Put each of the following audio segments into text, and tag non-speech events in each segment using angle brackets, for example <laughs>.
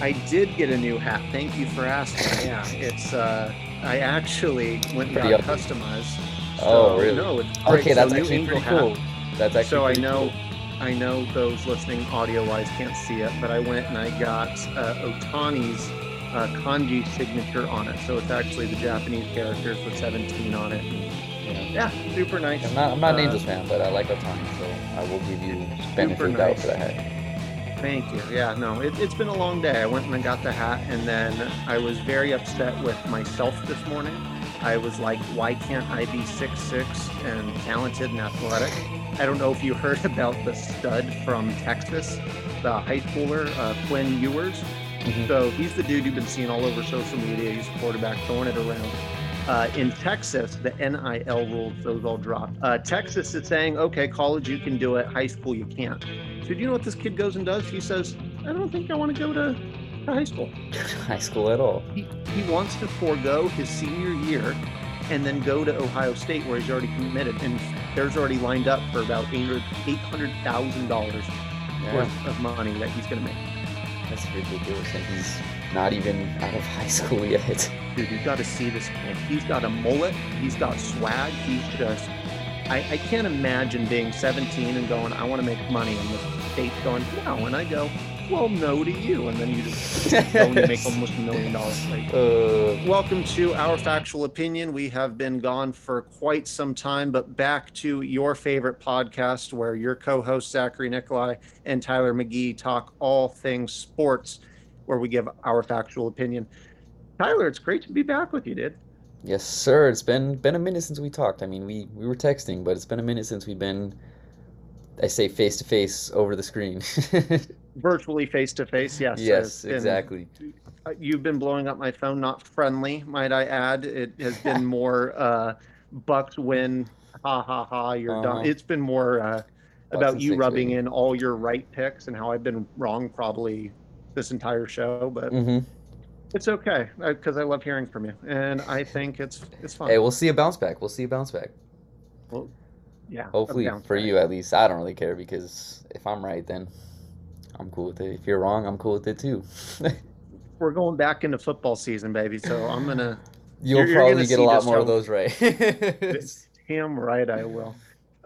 I did get a new hat. Thank you for asking. Yeah, it's uh, I actually went and got ugly. customized. Oh, really? No, it's great. Okay, that's So actually pretty cool. hat. That's actually So I know, cool. I know those listening audio-wise can't see it, but I went and I got uh, Otani's uh, kanji signature on it. So it's actually the Japanese characters with 17 on it. Yeah. yeah, super nice. I'm not, I'm not an Uh, Angels fan, but I like Otani, so I will give you benefit of doubt for that hat. Thank you. Yeah, no, it, it's been a long day. I went and I got the hat, and then I was very upset with myself this morning. I was like, why can't I be six six and talented and athletic? I don't know if you heard <laughs> about the stud from Texas, the high schooler, uh, Quinn Ewers. Mhm. So he's the dude you've been seeing all over social media. He's a quarterback throwing it around. Uh, in Texas, the NIL rules, those all dropped. Uh, Texas is saying, okay, college you can do it, high school you can't. So do you know what this kid goes and does? He says, I don't think I want to go to, to high school. <laughs> High school at all. He, he wants to forego his senior year and then go to Ohio State where he's already committed. And there's already lined up for about $800,000 Yeah, worth of money that he's going to make. that's ridiculous. And he's not even out of high <laughs> school yet. Dude, you got to see this man. He's got a mullet. He's got swag. He's just. I, I can't imagine being 17 and going, I want to make money, and the state's going, no. And I go, well, no to you. And then you just go and make <laughs> almost a million dollars. Uh, Welcome to Our Factual Opinion. We have been gone for quite some time, but back to your favorite podcast where your co hosts, Zachary Nikolai and Tyler McGee, talk all things sports, where we give our factual opinion. Tyler, it's great to be back with you, dude. yes, sir. It's been been a minute since we talked. I mean, we we were texting, but it's been a minute since we've been. I say face to face over the screen. <laughs> Virtually face to face, yes. yes, been- exactly. uh, You've been blowing up my phone, not friendly, might I add. It has been <laughs> more uh, Bucks win, ha ha ha, you're Uh-huh. done. It's been more uh, about you rubbing in all your right picks and how I've been wrong probably this entire show, but hmm it's okay because I love hearing from you, and I think it's it's fun. Hey, we'll see a bounce back. We'll see a bounce back. Well, yeah, Hopefully for back. you at least. I don't really care because if I'm right, then I'm cool with it. If you're wrong, I'm cool with it too. <laughs> We're going back into football season, baby. So I'm gonna You'll You're- you're gonna probably get a lot more of those right. <laughs> Damn right I will.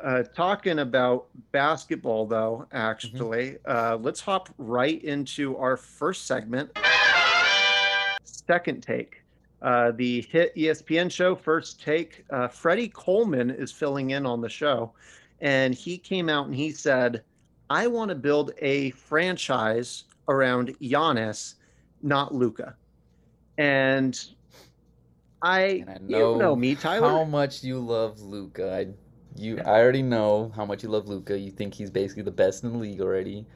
Uh, talking about basketball, though, actually, uh, let's hop right into our first segment. Second take. Uh, the hit ESPN show, First Take. Uh, Freddie Coleman is filling in on the show. And he came out and he said, I want to build a franchise around Giannis, not Luka. And I, And I you know know me, Tyler. How much you love Luka. I you I already know how much you love Luka. You think he's basically the best in the league already.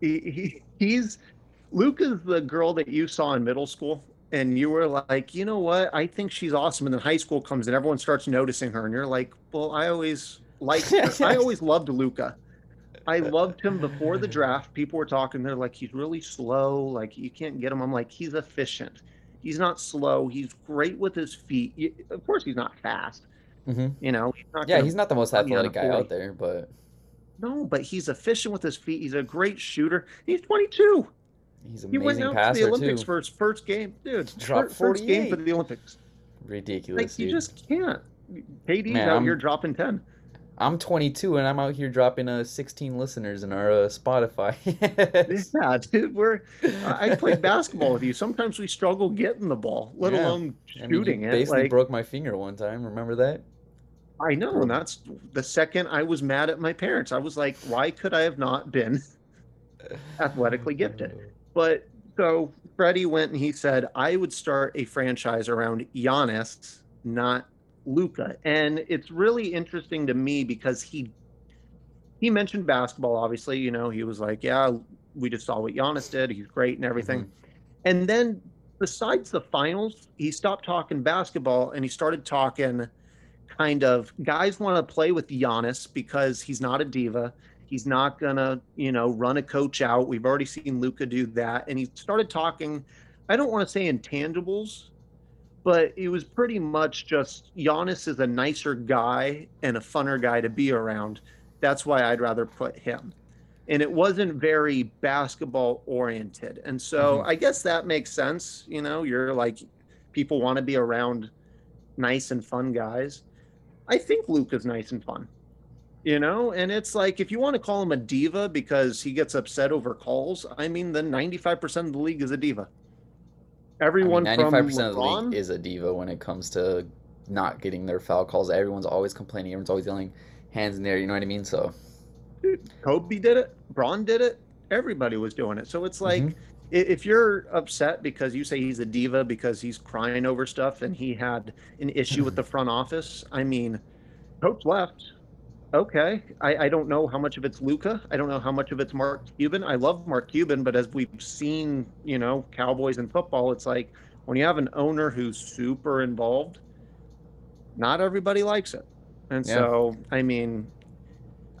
he, he he's Luka's the girl that you saw in middle school and you were like, you know what? I think she's awesome. And then high school comes and everyone starts noticing her and you're like, well, I always liked her. <laughs> I always loved Luka. I loved him before the draft. People were talking, they're like, he's really slow, like you can't get him. I'm like, he's efficient. He's not slow. He's great with his feet. Of course, he's not fast. Hmm You know, he's not Yeah, gonna he's not the most run you on athletic guy out there, but No, but he's efficient with his feet. He's a great shooter. He's 22. he's amazing He went out to the Olympics too. for his first game, dude. Dropped first game for the Olympics. Ridiculous, Like you dude. just can't. KD's Man, out I'm- here dropping ten. I'm 22 and I'm out here dropping uh 16 listeners in our uh, Spotify. Yeah, <laughs> dude. We're I played basketball with you. Sometimes we struggle getting the ball, let Yeah. alone I mean, shooting it. basically Like broke my finger one time. Remember that? I know, and that's the second I was mad at my parents. I was like, why could I have not been <laughs> athletically gifted? But so Freddie went and he said, I would start a franchise around Giannis, not Luka. And it's really interesting to me because he he mentioned basketball, obviously. You know, he was like, Yeah, we just saw what Giannis did. He's great and everything. Mm-hmm. And then besides the finals, he stopped talking basketball and he started talking kind of guys want to play with Giannis because he's not a diva. He's not gonna, you know, run a coach out. We've already seen Luka do that. And he started talking, I don't want to say intangibles, but it was pretty much just Giannis is a nicer guy and a funner guy to be around. That's why I'd rather put him. and it wasn't very basketball oriented. And so Mhm. I guess that makes sense. You know, you're like people want to be around nice and fun guys. I think Luke is nice and fun. You know, and it's like if you want to call him a diva because he gets upset over calls, I mean, then 95% of the league is a diva. I mean, Everyone from 95% of the league is a diva when it comes to not getting their foul calls. Everyone's always complaining. Everyone's always yelling, hands in there. You know what I mean? So, Kobe did it, Bron did it, everybody was doing it. So it's like Mhm. if you're upset because you say he's a diva because he's crying over stuff and he had an issue with the front office, I mean, coach left. Okay, I, I don't know how much of it's Luka. I don't know how much of it's Mark Cuban. I love Mark Cuban, but as we've seen, you know, Cowboys and football, it's like when you have an owner who's super involved, not everybody likes it. And Yeah. so, I mean,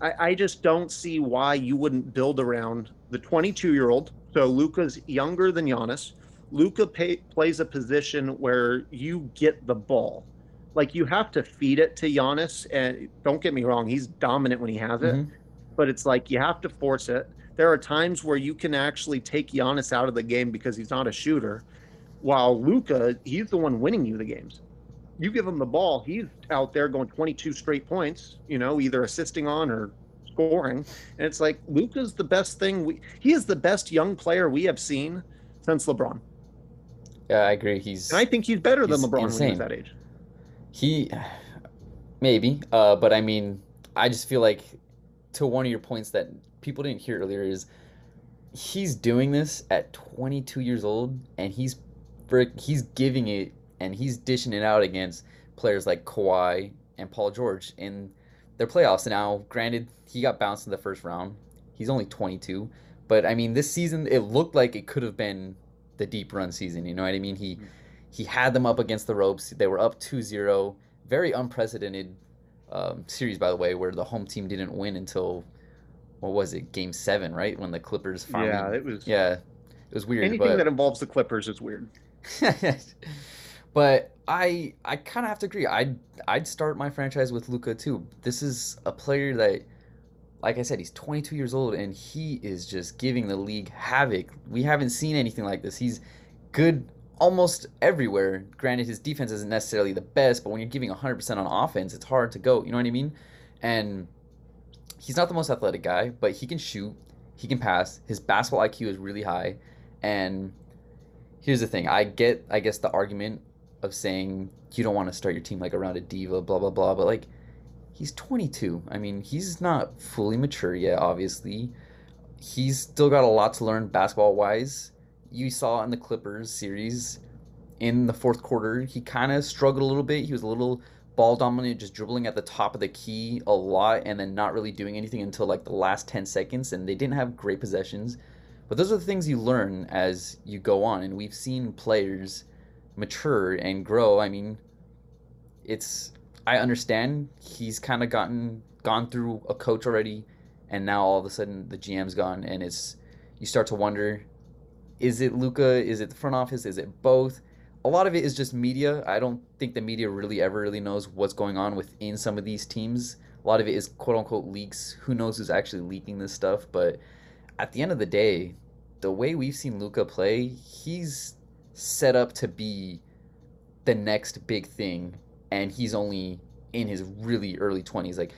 I, I just don't see why you wouldn't build around the 22 year old. So Luka's younger than Giannis. Luka pay, plays a position where you get the ball. Like you have to feed it to Giannis. And don't get me wrong, he's dominant when he has it, Mhm. but it's like you have to force it. There are times where you can actually take Giannis out of the game because he's not a shooter, while Luka, he's the one winning you the games. You give him the ball, he's out there going 22 straight points, you know, either assisting on or scoring. And it's like Luka's the best thing we he is the best young player we have seen since LeBron. yeah, I agree. He's And I think he's better than He's LeBron when he insane. was that age. He, maybe, uh, but I mean, I just feel like to one of your points that people didn't hear earlier is he's doing this at 22 years old, and he's frick, he's giving it and he's dishing it out against players like Kawhi and Paul George in their playoffs. Now, granted, he got bounced in the first round. He's only 22, but I mean, this season it looked like it could have been the deep run season. You know what I mean? He he had them up against the ropes. They were up 2-0. Very unprecedented um, series, by the way, where the home team didn't win until what was it, Game Seven, right? When the Clippers finally. Yeah, it was Yeah, it was weird. anything but... that involves the Clippers is weird. <laughs> but I I kind of have to agree. I'd I'd start my franchise with Luka too. This is a player that, like I said, he's 22 years old and he is just giving the league havoc. We haven't seen anything like this. He's good almost everywhere. Granted, his defense isn't necessarily the best, but when you're giving 100% on offense, it's hard to go. You know what I mean? And he's not the most athletic guy, but he can shoot. He can pass. His basketball IQ is really high, and here's the thing i get i guess the argument of saying you don't want to start your team like around a diva blah blah blah but like he's 22 i mean he's not fully mature yet obviously. He's still got a lot to learn basketball wise you saw in the clippers series in the fourth quarter he kind of struggled a little bit. He was a little ball dominant just dribbling at the top of the key a lot and then not really doing anything until like the last 10 seconds and they didn't have great possessions. But those are the things you learn as you go on, and we've seen players mature and grow. I mean, it's I understand he's kind of gotten gone through a coach already, and now all of a sudden the GM's gone, and it's you start to wonder, is it Luka? Is it the front office? Is it both? A lot of it is just media. I don't think the media really ever really knows what's going on within some of these teams. A lot of it is quote unquote leaks. Who knows who's actually leaking this stuff? But at the end of the day, the way we've seen Luka play, he's set up to be the next big thing, and he's only in his really early 20s. Like,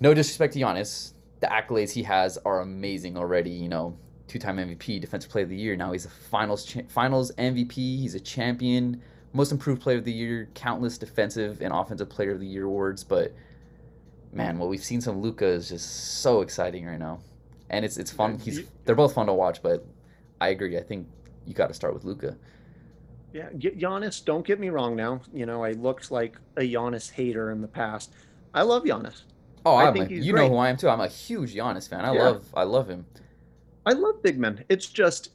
no disrespect to Giannis, the accolades he has are amazing already. You know, two-time MVP, Defensive Player of the Year. Now he's a Finals cha- Finals MVP. He's a champion, Most Improved Player of the Year, countless Defensive and Offensive Player of the Year awards. But man, what we've seen from Luka is just so exciting right now and it's it's fun. He's they're both fun to watch, but I agree. I think you got to start with Luka. Yeah, Gi- Giannis. Don't get me wrong. Now, you know, I looked like a Giannis hater in the past. I love Giannis. Oh, I I'm think a, you great. know who I am too. I'm a huge Giannis fan. I Yeah. love I love him. I love big men. It's just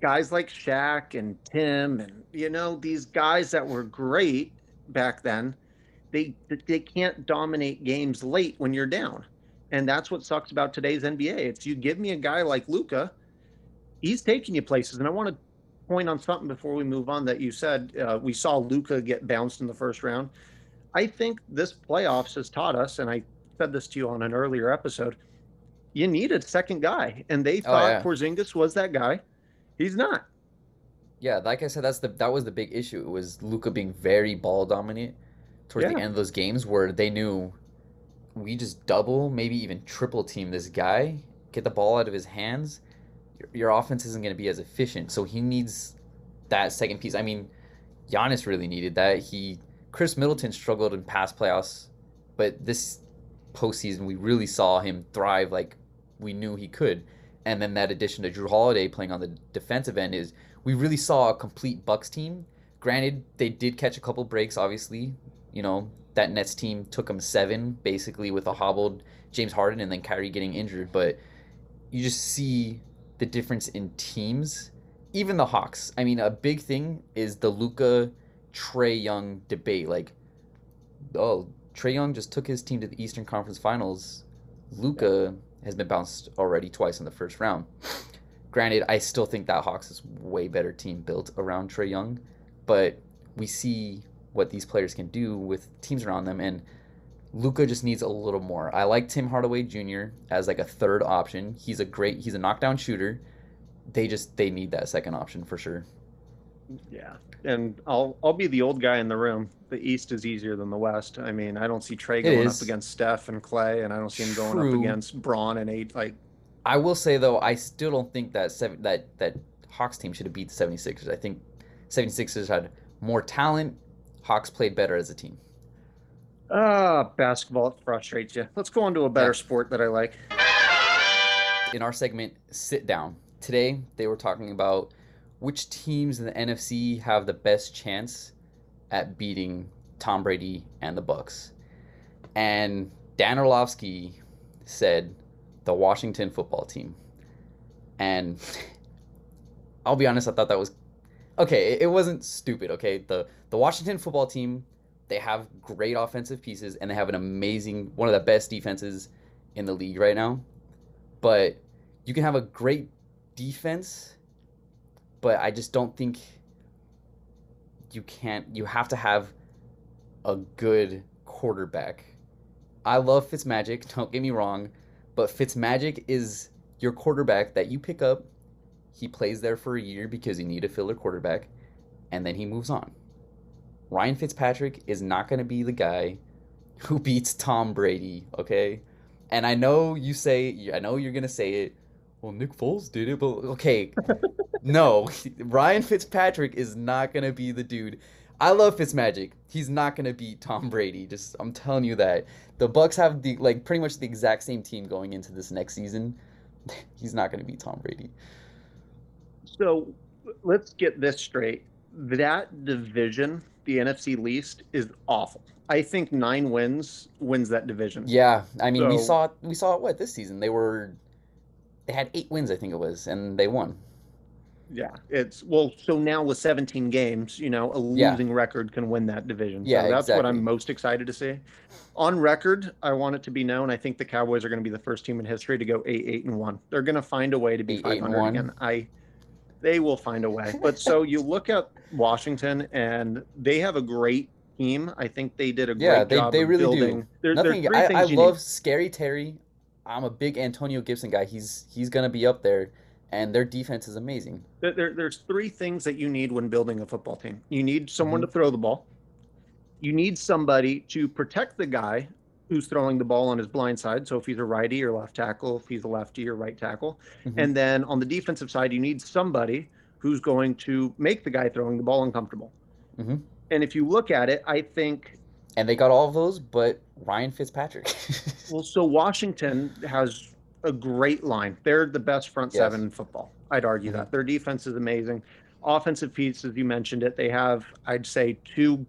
guys like Shaq and Tim, and you know these guys that were great back then. They they can't dominate games late when you're down, and that's what sucks about today's NBA. It's you give me a guy like Luka, he's taking you places. And I want to point on something before we move on that you said uh, we saw Luka get bounced in the first round. I think this playoffs has taught us, and I said this to you on an earlier episode. you need a second guy, and they thought Oh, yeah. Porzingis was that guy. He's not. Yeah, like I said, that's the that was the big issue. It was Luka being very ball dominant towards the end of those games where they knew we just double, maybe even triple team this guy, get the ball out of his hands. Your, offense isn't going to be as efficient, so he needs that second piece. I mean, Giannis really needed that. He Khris Middleton struggled in past playoffs, but this postseason we really saw him thrive like we knew he could. And then that addition to Jrue Holiday playing on the defensive end is we really saw a complete Bucks team. Granted, they did catch a couple breaks, obviously. You know, that Nets team took them seven, basically, with a hobbled James Harden and then Kyrie getting injured. But you just see the difference in teams. Even the Hawks. I mean, a big thing is the Luka Trae Young debate. Like, oh, Trae Young just took his team to the Eastern Conference Finals. Luka has been bounced already twice in the first round. Granted, I still think that Hawks is way better team built around Trae Young, but we see what these players can do with teams around them, and Luka just needs a little more. I like Tim Hardaway Jr. as like a third option. He's a great, he's a knockdown shooter. They just they need that second option for sure. Yeah, and I'll I'll be the old guy in the room. The East is easier than the West. I mean, I don't see Trae going up against Steph and Klay, and I don't see him going up against Bron and AD. Like, I will say though, I still don't think that seven, that that Hawks team should have beat the 76ers. I think 76ers had more talent. Hawks played better as a team. Ah, basketball it frustrates you. Let's go on to a better Yeah. sport that I like. in our segment sit down today they were talking about which teams in the nfc have the best chance at beating tom brady and the bucs and dan orlovsky said the washington football team and <laughs> i'll be honest i thought that was okay it- it wasn't stupid okay the the washington football team they have great offensive pieces and they have an amazing one of the best defenses in the league right now but you can have a great defense, but I just don't think you can't. You have to have a good quarterback. I love Fitzmagic. <laughs> Don't get me wrong, but Fitzmagic is your quarterback that you pick up. He plays there for a year because you need a filler quarterback, and then he moves on. Ryan Fitzpatrick is not going to be the guy who beats Tom Brady. Okay. And I know you say, I know you're gonna say it. Well, Nick Foles did it, but okay, <laughs> no, <laughs> Ryan Fitzpatrick is not gonna be the dude. I love Fitzmagic. He's not gonna beat Tom Brady. Just I'm telling you that the Bucs have the like pretty much the exact same team going into this next season. <laughs> He's not gonna beat Tom Brady. So let's get this straight. That division, the NFC least, is awful. I think nine wins wins that division. Yeah, I mean we saw we saw it what this season. They were they had eight wins, I think it was, and they won. Yeah, it's well. So now with 17 games, you know, a Yeah. losing record can win that division. Yeah, so that's what I'm most excited to see. On record, I want it to be known. I think the Cowboys are going to be the first team in history to go eight, eight, and one. They're going to find a way to be Eight, eight, and 500 one. again. I, they will find a way. But so you look at Washington, and they have a great team. I think they did a great Yeah, they- job. they really do. There, Nothing. I, I love need. Scary Terry. I'm a big Antonio Gibson guy. He's he's gonna be up there, and their defense is amazing. There, there- there's three things that you need when building a football team. You need someone Mhm. to throw the ball. You need somebody to protect the guy who's throwing the ball on his blind side. So if he's a righty or left tackle, if he's a lefty or right tackle. Mhm. And then on the defensive side, you need somebody who's going to make the guy throwing the ball uncomfortable. Mhm. And if you look at it, I think And they got all of those, but Ryan Fitzpatrick. <laughs> well, so Washington has a great line. They're the best front Yes. seven in football. I'd argue Mhm. that their defense is amazing. Offensive pieces, you mentioned it. They have, I'd say, two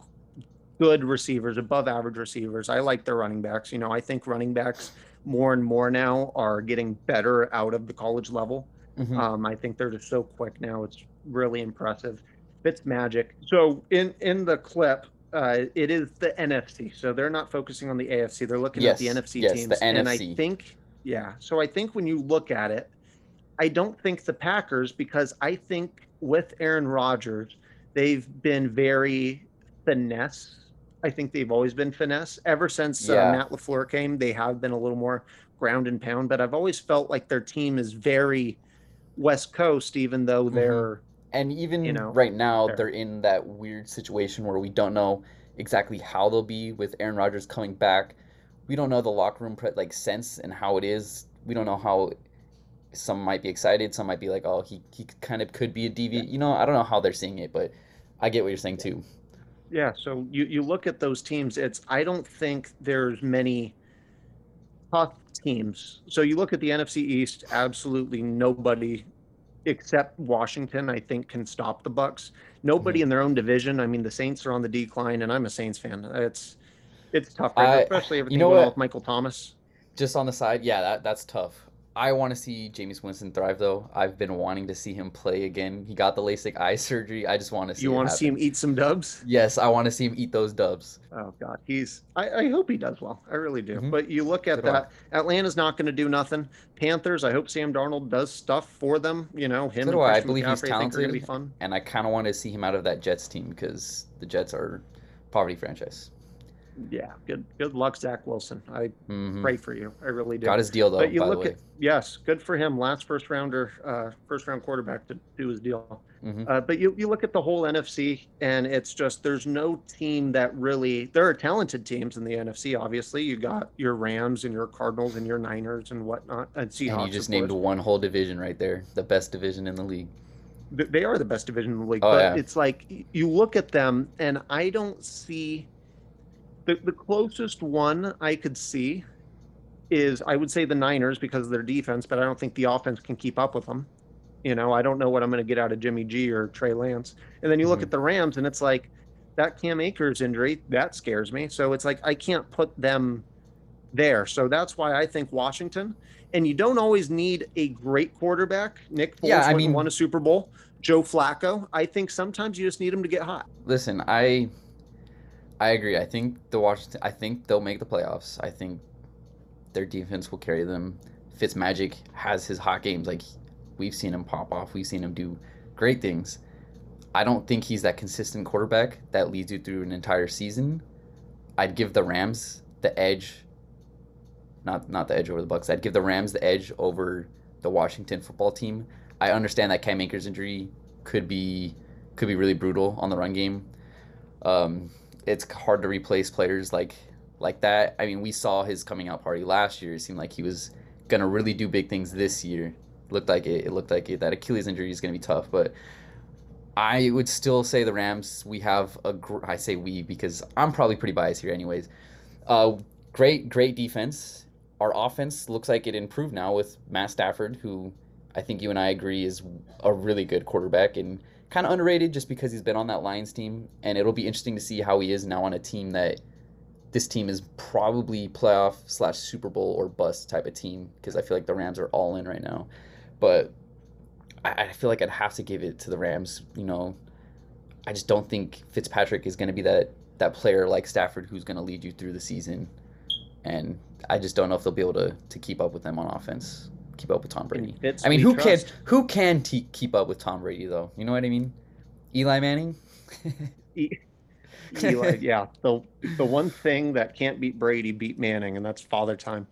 good receivers, above average receivers. I like their running backs. You know, I think running backs more and more now are getting better out of the college level. Mhm. Um, I think they're just so quick now. It's really impressive. It's magic. So in in the clip, uh, it is the NFC. So they're not focusing on the AFC. They're looking at the Yes, NFC yes, teams. the And I think, yeah. So I think when you look at it, I don't think the Packers because I think with Aaron Rodgers, they've been very finesse. I think they've always been finesse ever since Yeah. uh, Matt Lafleur came. They have been a little more ground and pound, but I've always felt like their team is very West Coast, even though Mm-hmm. they're And even You know, right now, there. they're in that weird situation where we don't know exactly how they'll be with Aaron Rodgers coming back. We don't know the locker room pre- like sense and how it is. We don't know how some might be excited, some might be like, "Oh, he he kind of could be a deviant." You know, I don't know how they're seeing it, but I get what you're saying too. Yeah, so you you look at those teams, it's I don't think there's many tough teams. So you look at the NFC East, absolutely nobody except Washington I think can stop the Bucs. Nobody Mhm. in their own division. I mean, the Saints are on the decline and I'm a Saints fan. It's it's tough right I- especially everything know going on what? with Michael Thomas. Just on the side, yeah, that that's tough. I want to see Jameis Winston thrive though. I've been wanting to see him play again. He got the LASIK eye surgery. I just want to see You want to see him eat some dubs? Yes, I want to see him eat those dubs. Oh God, he's. I, I hope he does well. I really do. Mhm. But you look at I. that. Atlanta's not going to do nothing. Panthers. I hope Sam Darnold does stuff for them. You know him. So and do I. Believe he's McCaffrey, I think are going to be talented. fun. and I kind of want to see him out of that Jets team because the Jets are poverty franchise. Yeah. Good. Good luck, Zach Wilson. I hmm pray for you. I really do. Got his deal though, but you by the look at yes, good for him. Last first rounder, uh, first round quarterback to do his deal. hmm Uh, but you, you look at the whole NFC, and it's just there's no team that really. There are talented teams in the NFC. Obviously, you got your Rams and your Cardinals and your Niners and whatnot, and Seahawks. And you just named one whole division right there, the best division in the league. They are the best division in the league, Oh, but yeah. it's like you look at them, and I don't see the the closest one I could see is I would say the Niners because of their defense, but I don't think the offense can keep up with them. You know, I don't know what I'm going to get out of Jimmy G or Trey Lance. And then you look Mhm. at the Rams, and it's like that Cam Akers injury that scares me. So it's like I can't put them there. So that's why I think Washington. And you don't always need a great quarterback. Nick Foles Yeah, I mean- won a Super Bowl. Joe Flacco. I think sometimes you just need him to get hot. Listen, I I agree. I think the Washington I think they'll make the playoffs. I think their defense will carry them. Fitzmagic has his hot games. Like we've seen him pop off. We've seen him do great things. I don't think he's that consistent quarterback that leads you through an entire season. I'd give the Rams the edge. Not not the edge over the Bucs. I'd give the Rams the edge over the Washington football team. I understand that Cam Akers injury could be could be really brutal on the run game. Um, it's hard to replace players like like that. I mean, we saw his coming out party last year. It seemed like he was gonna really do big things this year. Looked like it. It looked like it. That Achilles injury is gonna be tough, but I would still say the Rams. We have a. Gr- I say we because I'm probably pretty biased here, anyways. Uh, great, great defense. Our offense looks like it improved now with Matt Stafford, who I think you and I agree is a really good quarterback and kind of underrated just because he's been on that Lions team. And it'll be interesting to see how he is now on a team that this team is probably playoff slash Super Bowl or bust type of team because I feel like the Rams are all in right now. But I, I feel like I'd have to give it to the Rams. You know, I just don't think Fitzpatrick is going to be that that player like Stafford who's going to lead you through the season. And I just don't know if they'll be able to to keep up with them on offense, keep up with Tom Brady. I mean, we who can who can te- keep up with Tom Brady though? You know what I mean? Eli Manning. <laughs> Eli, yeah, the the one thing that can't beat Brady beat Manning, and that's father time.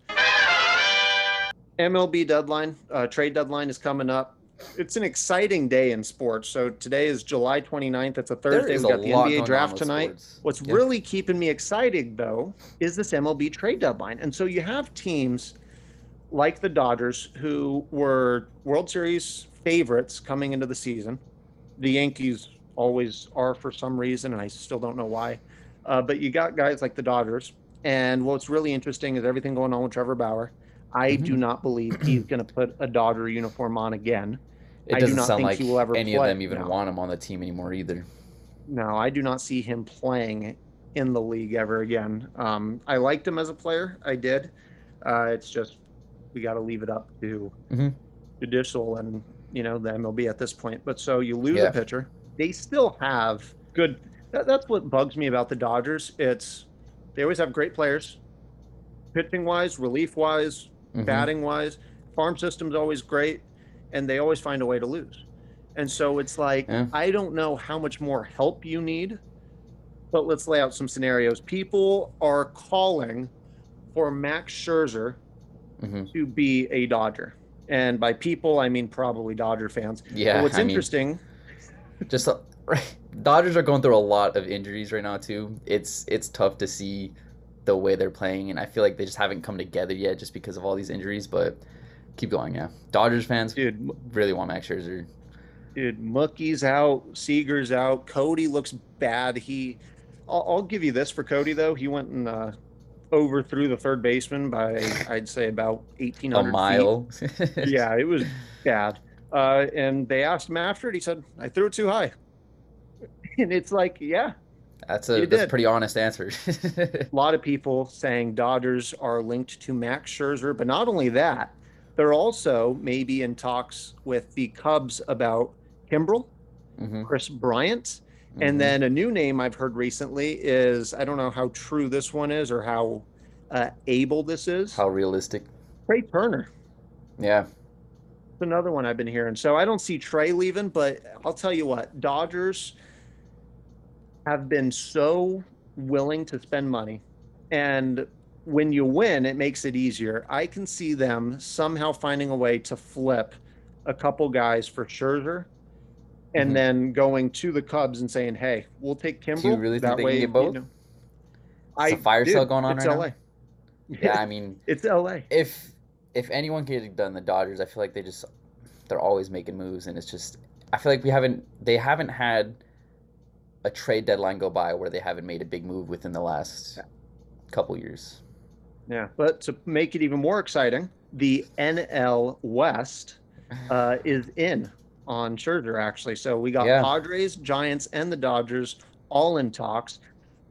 MLB deadline, uh, trade deadline is coming up. It's an exciting day in sports. So today is July 29th. It's a Thursday. We a got the NBA draft tonight. sports. What's Yeah. really keeping me excited though is this MLB trade deadline. And so you have teams like the Dodgers who were World Series favorites coming into the season. The Yankees always are for some reason, and I still don't know why. Uh, but you got guys like the Dodgers. And what's really interesting is everything going on with Trevor Bauer. I do Mhm. not believe he's going to put a Dodger uniform on again. It I do doesn't sound think like he will ever any of play. them even No. want him on the team anymore either. No, I do not see him playing in the league ever again. Um, I liked him as a player. I did. Uh, it's just we got to leave it up to Mhm. judicial and you know the MLB at this point. But so you lose Yeah. a pitcher. They still have good. That, that's what bugs me about the Dodgers. It's they always have great players, pitching wise, relief wise, Mhm. batting wise. Farm system's always great, and they always find a way to lose. And so it's like Yeah. I don't know how much more help you need, but let's lay out some scenarios. People are calling for Max Scherzer Mhm. to be a Dodger. And by people, I mean probably Dodger fans. But Yeah, what's I mean, interesting, just uh, Dodgers are going through a lot of injuries right now too. It's it's tough to see the way they're playing, and I feel like they just haven't come together yet, just because of all these injuries. But keep going, yeah. Dodgers fans dude, really want Max Scherzer. dude, Mookie's out, Seager's out, Cody looks bad. He, I'll, I'll give you this for Cody though. He went and uh, overthrew the third baseman by I'd say about eighteen A mile. <laughs> Yeah, it was bad. Uh, and they asked him after it. He said, "I threw it too high." <laughs> And it's like, yeah, That's a that's a pretty honest answer. <laughs> a lot of people saying Dodgers are linked to Max Scherzer, but not only that, they're also maybe in talks with the Cubs about Kimbrel, hmm Kris Bryant, and then a new name I've heard recently is I don't know how true this one is or how uh, able this is. how realistic? Trea Turner. Yeah, It's another one I've been hearing. So I don't see Trey leaving, but I'll tell you what, Dodgers have been so willing to spend money. And when you win, it makes it easier. I can see them somehow finding a way to flip a couple guys for Scherzer and Mhm. then going to the Cubs and saying, hey, we'll take Kimbrel. Do you really think that they can get both? I It's a fire sale going on it's right now? <laughs> Yeah. I <laughs> mean, it's LA. if if anyone could have done the Dodgers, I feel like they just they're always making moves, and it's just I feel like we haven't they haven't had a trade deadline go by where they haven't made a big move within the last couple years. Yeah, but to make it even more exciting, the NL West <laughs> uh, is in on Scherzer actually. So we got Yeah. Padres, Giants, and the Dodgers all in talks.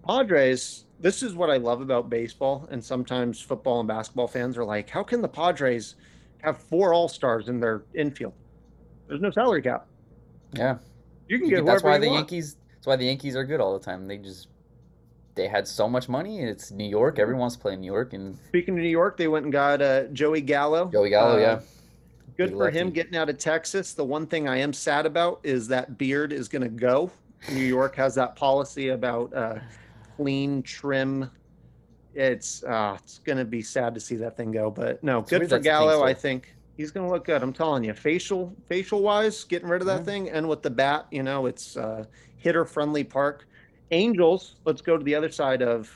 Padres. This is what I love about baseball, and sometimes football and basketball fans are like, "How can the Padres have four All Stars in their infield? There's no salary cap. Yeah, You can get could- that's why you the want." Yankees. That's why the Yankees are good all the time. They just they had so much money, it's New York. Everyone wants to play in New York, and Speaking of New York, they went and got uh, Joey Gallo. Joey Gallo, Uh, yeah, Good for him getting out of Texas. The one thing I am sad about is that beard is going to go. New York has that policy about uh, clean trim. It's uh, it's going to be sad to see that thing go, but no, good for Gallo. I think he's going to look good. I'm telling you, facial facial wise, getting rid of that thing, and with the bat, you know, it's uh, hitter friendly park. Angels. Let's go to the other side of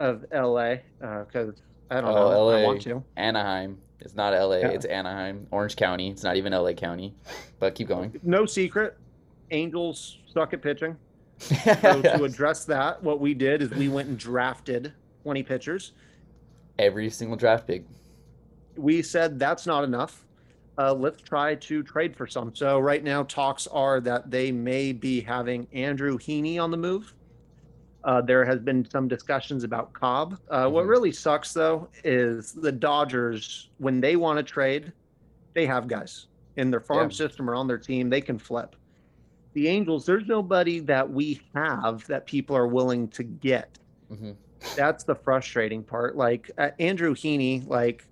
of LA because I don't Oh, know. I LA. want to. Anaheim. It's not LA. Yeah. It's Anaheim, Orange County. It's not even LA County. But keep going. no secret, Angels suck at pitching. So <laughs> to address that, what we did is we went and drafted 20 pitchers. Every single draft pick. We said that's not enough. Uh, let's try to trade for some. So right now, talks are that they may be having Andrew Heaney on the move. Uh, there has been some discussions about Cobb. Uh, What Mhm. really sucks though is the Dodgers when they want to trade, they have guys in their farm Yeah. system or on their team. They can flip. The Angels, there's nobody that we have that people are willing to get. hmm That's the frustrating part. Like uh, Andrew Heaney, like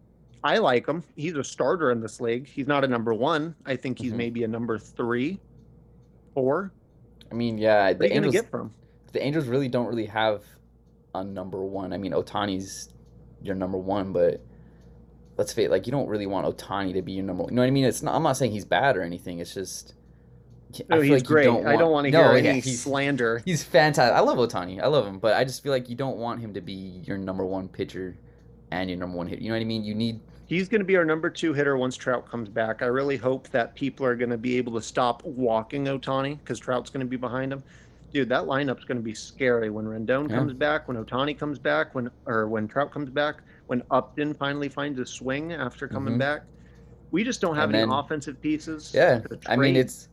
I like him. He's a starter in this league. He's not a number one. I think he's Mhm. maybe a number three, four. I mean, yeah, What the Angels. get from? The Angels really don't really have a number one. I mean, Otani's your number one, but let's face it, like you don't really want Otani to be your number. One. You know what I mean? It's not. I'm not saying he's bad or anything. It's just. I feel he's like great. don't want, I don't want to No, hear yeah, any he's slander. he's fantastic. I love Otani. I love him, but I just feel like you don't want him to be your number one pitcher and your number one hit. You know what I mean? You need. He's going to be our number two hitter once Trout comes back. I really hope that people are going to be able to stop walking Otani because Trout's going to be behind him. Dude, that lineup's going to be scary when Rendon Yeah. comes back, when Otani comes back, when or when Trout comes back, when Upton finally finds a swing after coming Mhm. back. We just don't have And any then- offensive pieces. Yeah, I mean it's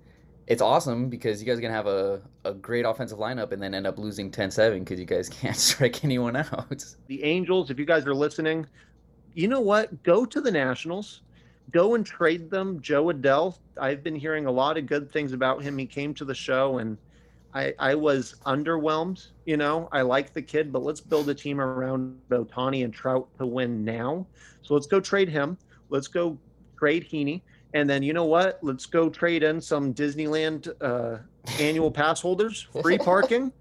it's awesome because you guys are gonna have a, a great offensive lineup and then end up losing 10-7 because you guys <laughs> can't strike anyone out. the Angels, if you guys are listening, you know what? Go to the Nationals. Go and trade them Jo Adell. I've been hearing a lot of good things about him. He came to the show and I, I was underwhelmed. You know, I like the kid, but let's build a team around Otani and Trout to win now. So let's go trade him. Let's go trade Heaney. And then you know what? Let's go trade in some Disneyland uh, annual <laughs> pass holders, free parking,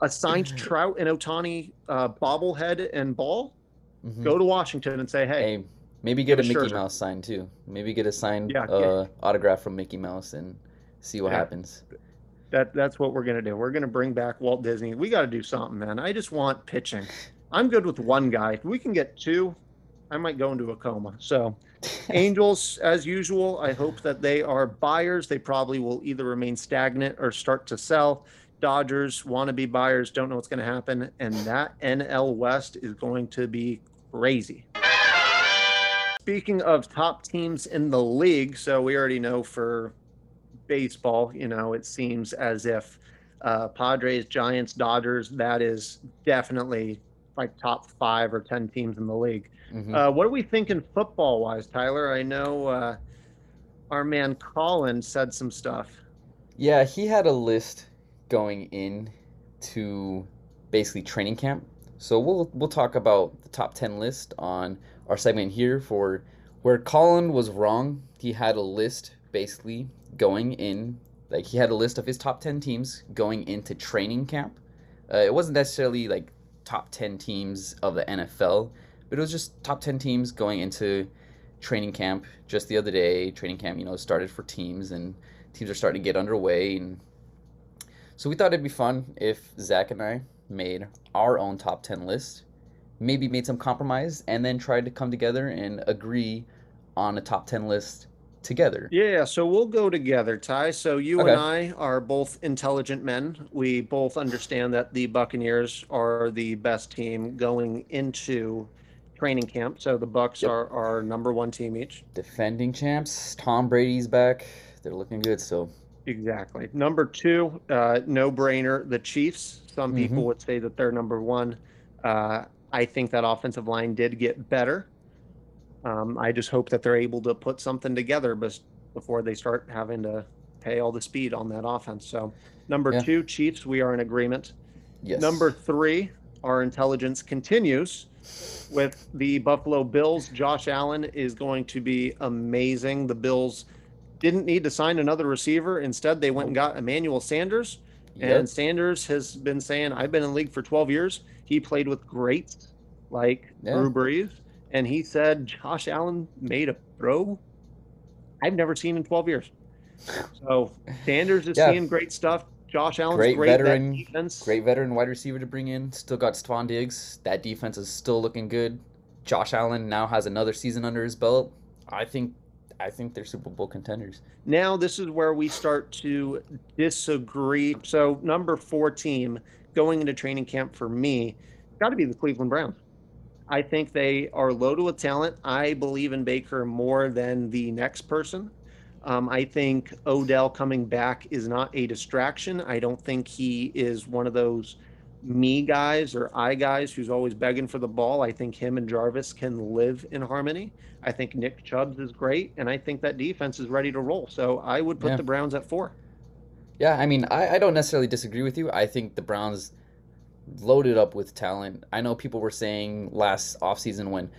assigned <laughs> Trout and Otani uh, bobblehead and ball. Mhm. Go to Washington and say, hey, Hey, Maybe get a Mickey Scherzer. Mouse sign too. Maybe get a signed Yeah, yeah. uh, autograph from Mickey Mouse and see what Yeah. happens. That that's what we're gonna do. We're gonna bring back Walt Disney. We got to do something, man. I just want pitching. I'm good with one guy. If we can get two, I might go into a coma. So, <laughs> Angels, as usual, I hope that they are buyers. They probably will either remain stagnant or start to sell. Dodgers want to be buyers, don't know what's going to happen. And that NL West is going to be crazy. Speaking of top teams in the league, so we already know for baseball, you know, it seems as if uh, Padres, Giants, Dodgers, that is definitely like top five or 10 teams in the league. Mhm. Uh, what are we thinking football wise, Tyler? I know uh, our man Colin said some stuff. Yeah, he had a list going in to basically training camp. So we'll we'll talk about the top 10 list on our segment here for where Colin was wrong. He had a list basically going in like he had a list of his top 10 teams going into training camp. Uh, it wasn't necessarily like top 10 teams of the NFL, but it was just top 10 teams going into training camp just the other day. Training camp, you know, started for teams and teams are starting to get underway and so we thought it'd be fun if Zach and I made our own top 10 list, maybe made some compromise, and then tried to come together and agree on a top 10 list together. Yeah, so we'll go together, Ty. So you Okay. and I are both intelligent men. We both understand that the Buccaneers are the best team going into training camp. So the Bucs Yep. are our number one team each. Defending champs, Tom Brady's back. They're looking good still. Exactly. Number two, uh, no brainer, the Chiefs. Some people Mhm. would say that they're number one. Uh, I think that offensive line did get better. Um, I just hope that they're able to put something together before they start having to pay all the speed on that offense. So, number Yeah. two, Chiefs, we are in agreement. Yes. Number three, our intelligence continues with the Buffalo Bills. Josh Allen is going to be amazing. The Bills didn't need to sign another receiver. Instead, they went and got Emmanuel Sanders. Yep. And Sanders has been saying, I've been in the league for 12 years. He played with greats like Yeah. Drew Brees. And he said Josh Allen made a throw I've never seen in 12 years. So Sanders is Yeah. seeing great stuff. Josh Allen's Great great. Veteran, defense. Great veteran wide receiver to bring in. Still got Stefon Diggs. That defense is still looking good. Josh Allen now has another season under his belt. I think I think they're Super Bowl contenders. Now this is where we start to disagree. So number four team going into training camp for me, got to be the Cleveland Browns. I think they are loaded with talent. I believe in Baker more than the next person. Um, I think Odell coming back is not a distraction. I don't think he is one of those me guys or I guys who's always begging for the ball. I think him and Jarvis can live in harmony. I think Nick Chubbs is great, and I think that defense is ready to roll. So I would put Yeah. the Browns at four. Yeah, I mean, I, I don't necessarily disagree with you. I think the Browns loaded up with talent. I know people were saying last offseason when,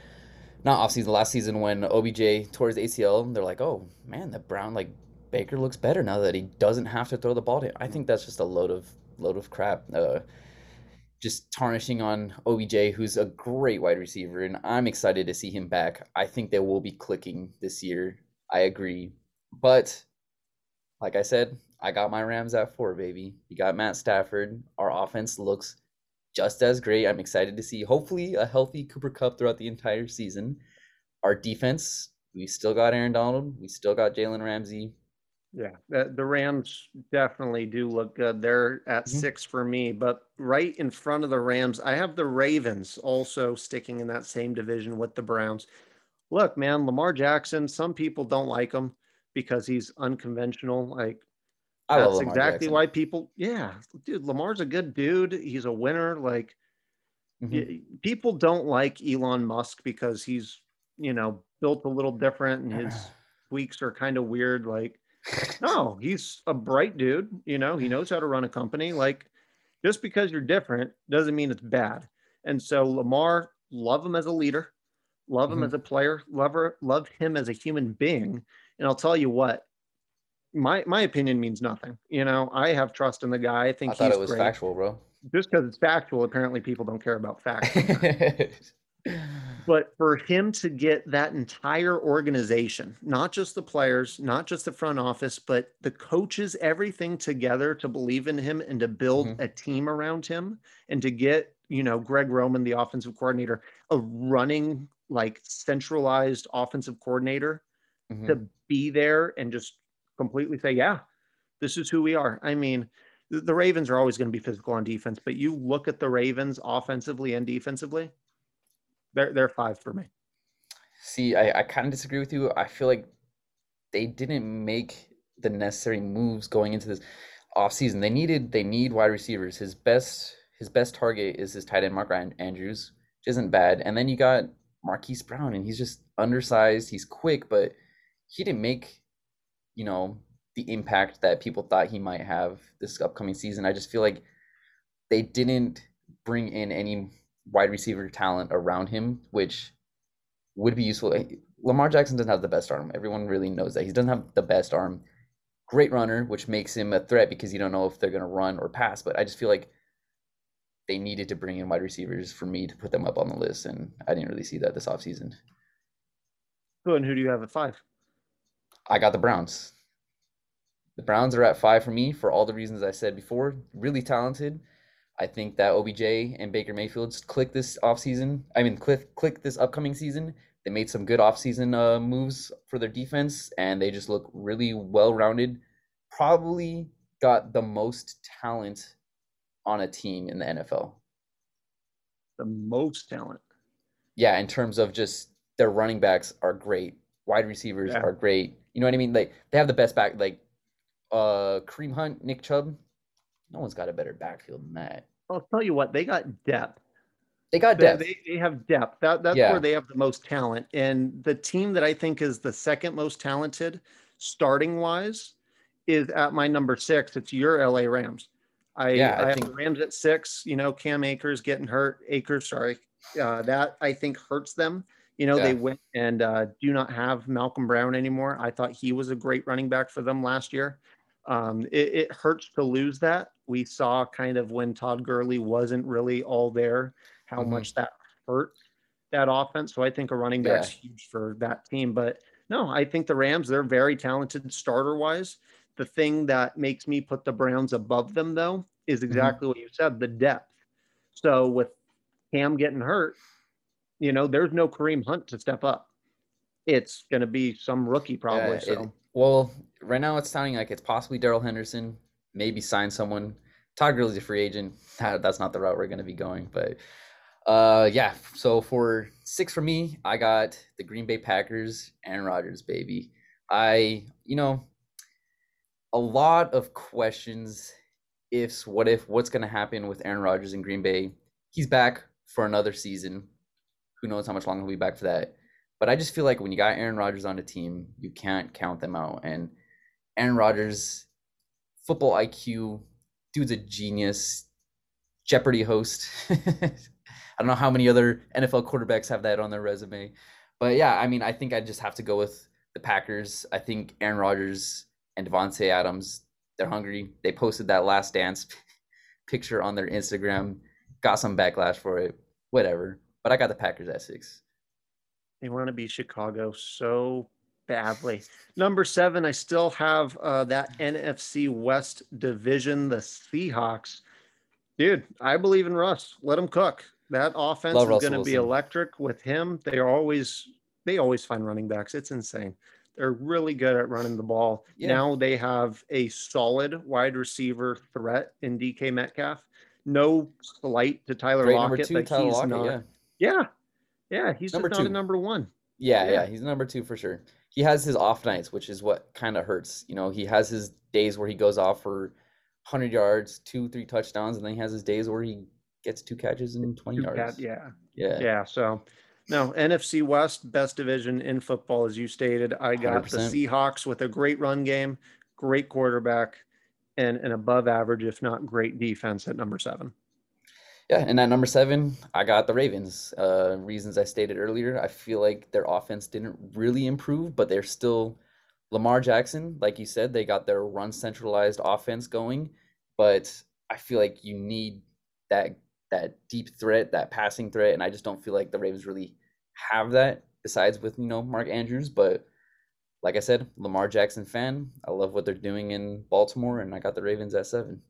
not offseason, last season when OBJ tore his ACL, they're like, oh man, the Brown like Baker looks better now that he doesn't have to throw the ball. To I think that's just a load of load of crap. Uh, just tarnishing on OBJ, who's a great wide receiver, and I'm excited to see him back. I think they will be clicking this year. I agree, but like I said, I got my Rams at four, baby. You got Matt Stafford. Our offense looks just as great. I'm excited to see hopefully a healthy Cooper Kupp throughout the entire season. Our defense, we still got Aaron Donald. We still got Jalen Ramsey. Yeah, the, the Rams definitely do look good. They're at Mhm. six for me, but right in front of the Rams, I have the Ravens also sticking in that same division with the Browns. Look, man, Lamar Jackson, some people don't like him because he's unconventional. Like, I that's exactly Jackson. why people, yeah, dude, Lamar's a good dude. He's a winner. Like, Mhm. y- people don't like Elon Musk because he's, you know, built a little different and his <sighs> tweaks are kind of weird. Like, no, he's a bright dude. You know, he knows how to run a company. Like, just because you're different doesn't mean it's bad. And so Lamar, love him as a leader, love him Mhm. as a player, love her, love him as a human being. And I'll tell you what, my my opinion means nothing. You know, I have trust in the guy. I think I thought he's it was great. factual, bro. Just because it's factual, apparently people don't care about facts. <laughs> But for him to get that entire organization, not just the players, not just the front office, but the coaches, everything together to believe in him and to build mm-hmm. a team around him and to get, you know, Greg Roman, the offensive coordinator, a running, like centralized offensive coordinator mm-hmm. to be there and just completely say, yeah, this is who we are. I mean, the Ravens are always going to be physical on defense, but you look at the Ravens offensively and defensively, they're they're five for me. See, I, I kind of disagree with you. I feel like they didn't make the necessary moves going into this offseason. They needed they need wide receivers. His best his best target is his tight end Mark Andrews, which isn't bad. And then you got Marquise Brown, and he's just undersized. He's quick, but he didn't make, you know, the impact that people thought he might have this upcoming season. I just feel like they didn't bring in any wide receiver talent around him, which would be useful. Lamar Jackson doesn't have the best arm. Everyone really knows that. He doesn't have the best arm. Great runner, which makes him a threat because you don't know if they're going to run or pass. But I just feel like they needed to bring in wide receivers for me to put them up on the list. And I didn't really see that this offseason. Who and who do you have at five? I got the Browns. The Browns are at five for me for all the reasons I said before. Really talented. I think that OBJ and Baker Mayfield click this offseason. I mean, click click this upcoming season. They made some good offseason uh, moves for their defense, and they just look really well rounded. Probably got the most talent on a team in the NFL. The most talent. Yeah, in terms of just their running backs are great, wide receivers yeah. are great. You know what I mean? Like they have the best back. Like uh, Kareem Hunt, Nick Chubb, no one's got a better backfield than that. I'll tell you what, they got depth. They got depth. They, they, have depth. That, that's yeah. where they have the most talent. And the team that I think is the second most talented, starting wise, is at my number six. It's your LA Rams. I, yeah, I, I think... have Rams at six. You know, Cam Akers getting hurt. Akers, sorry. Uh, that I think hurts them. You know, yeah. they went and uh, do not have Malcolm Brown anymore. I thought he was a great running back for them last year. Um, it, it, hurts to lose that. We saw kind of when Todd Gurley wasn't really all there, how mm-hmm. much that hurt that offense. So I think a running back's yeah. huge for that team. But no, I think the Rams, they're very talented starter wise. The thing that makes me put the Browns above them, though, is mm-hmm. exactly mm-hmm. what you said the depth. So with Cam getting hurt, you know, there's no Kareem Hunt to step up. It's going to be some rookie probably. Yeah, so. It, well, right now it's sounding like it's possibly Darrell Henderson, maybe sign someone. Todd Gurley's a free agent. That, that's not the route we're going to be going. But uh, yeah, so for six for me, I got the Green Bay Packers, and Rodgers, baby. I, you know, a lot of questions ifs, what if, what's going to happen with Aaron Rodgers in Green Bay. He's back for another season. Who knows how much longer he'll be back for that. But I just feel like when you got Aaron Rodgers on a team, you can't count them out. And Aaron Rodgers, football IQ, dude's a genius, Jeopardy host. <laughs> I don't know how many other NFL quarterbacks have that on their resume. But yeah, I mean, I think I just have to go with the Packers. I think Aaron Rodgers and Davante Adams, they're hungry. They posted that last dance <laughs> picture on their Instagram, got some backlash for it. Whatever. But I got the Packers at six. They want to be Chicago so badly. Number seven, I still have uh, that NFC West division, the Seahawks. Dude, I believe in Russ. Let him cook. That offense Love is going to be electric with him. They are always they always find running backs. It's insane. They're really good at running the ball. Yeah. Now they have a solid wide receiver threat in DK Metcalf. No slight to Tyler Great Lockett two, Tyler he's Lockett, not. Yeah. Yeah, yeah, he's number two. number one. Yeah, yeah, yeah, he's number two for sure. He has his off nights, which is what kind of hurts. You know, he has his days where he goes off for 100 yards, two, three touchdowns, and then he has his days where he gets two catches and 20 two yards. yeah. Yeah. Yeah. So, no, NFC West, best division in football, as you stated. I got 100%. the Seahawks with a great run game, great quarterback, and an above average, if not great defense at number seven. Yeah, and at number seven, I got the Ravens. Uh, reasons I stated earlier. I feel like their offense didn't really improve, but they're still Lamar Jackson. Like you said, they got their run centralized offense going, but I feel like you need that that deep threat, that passing threat, and I just don't feel like the Ravens really have that besides with you know Mark Andrews, but like I said, Lamar Jackson fan. I love what they're doing in Baltimore, and I got the Ravens at seven.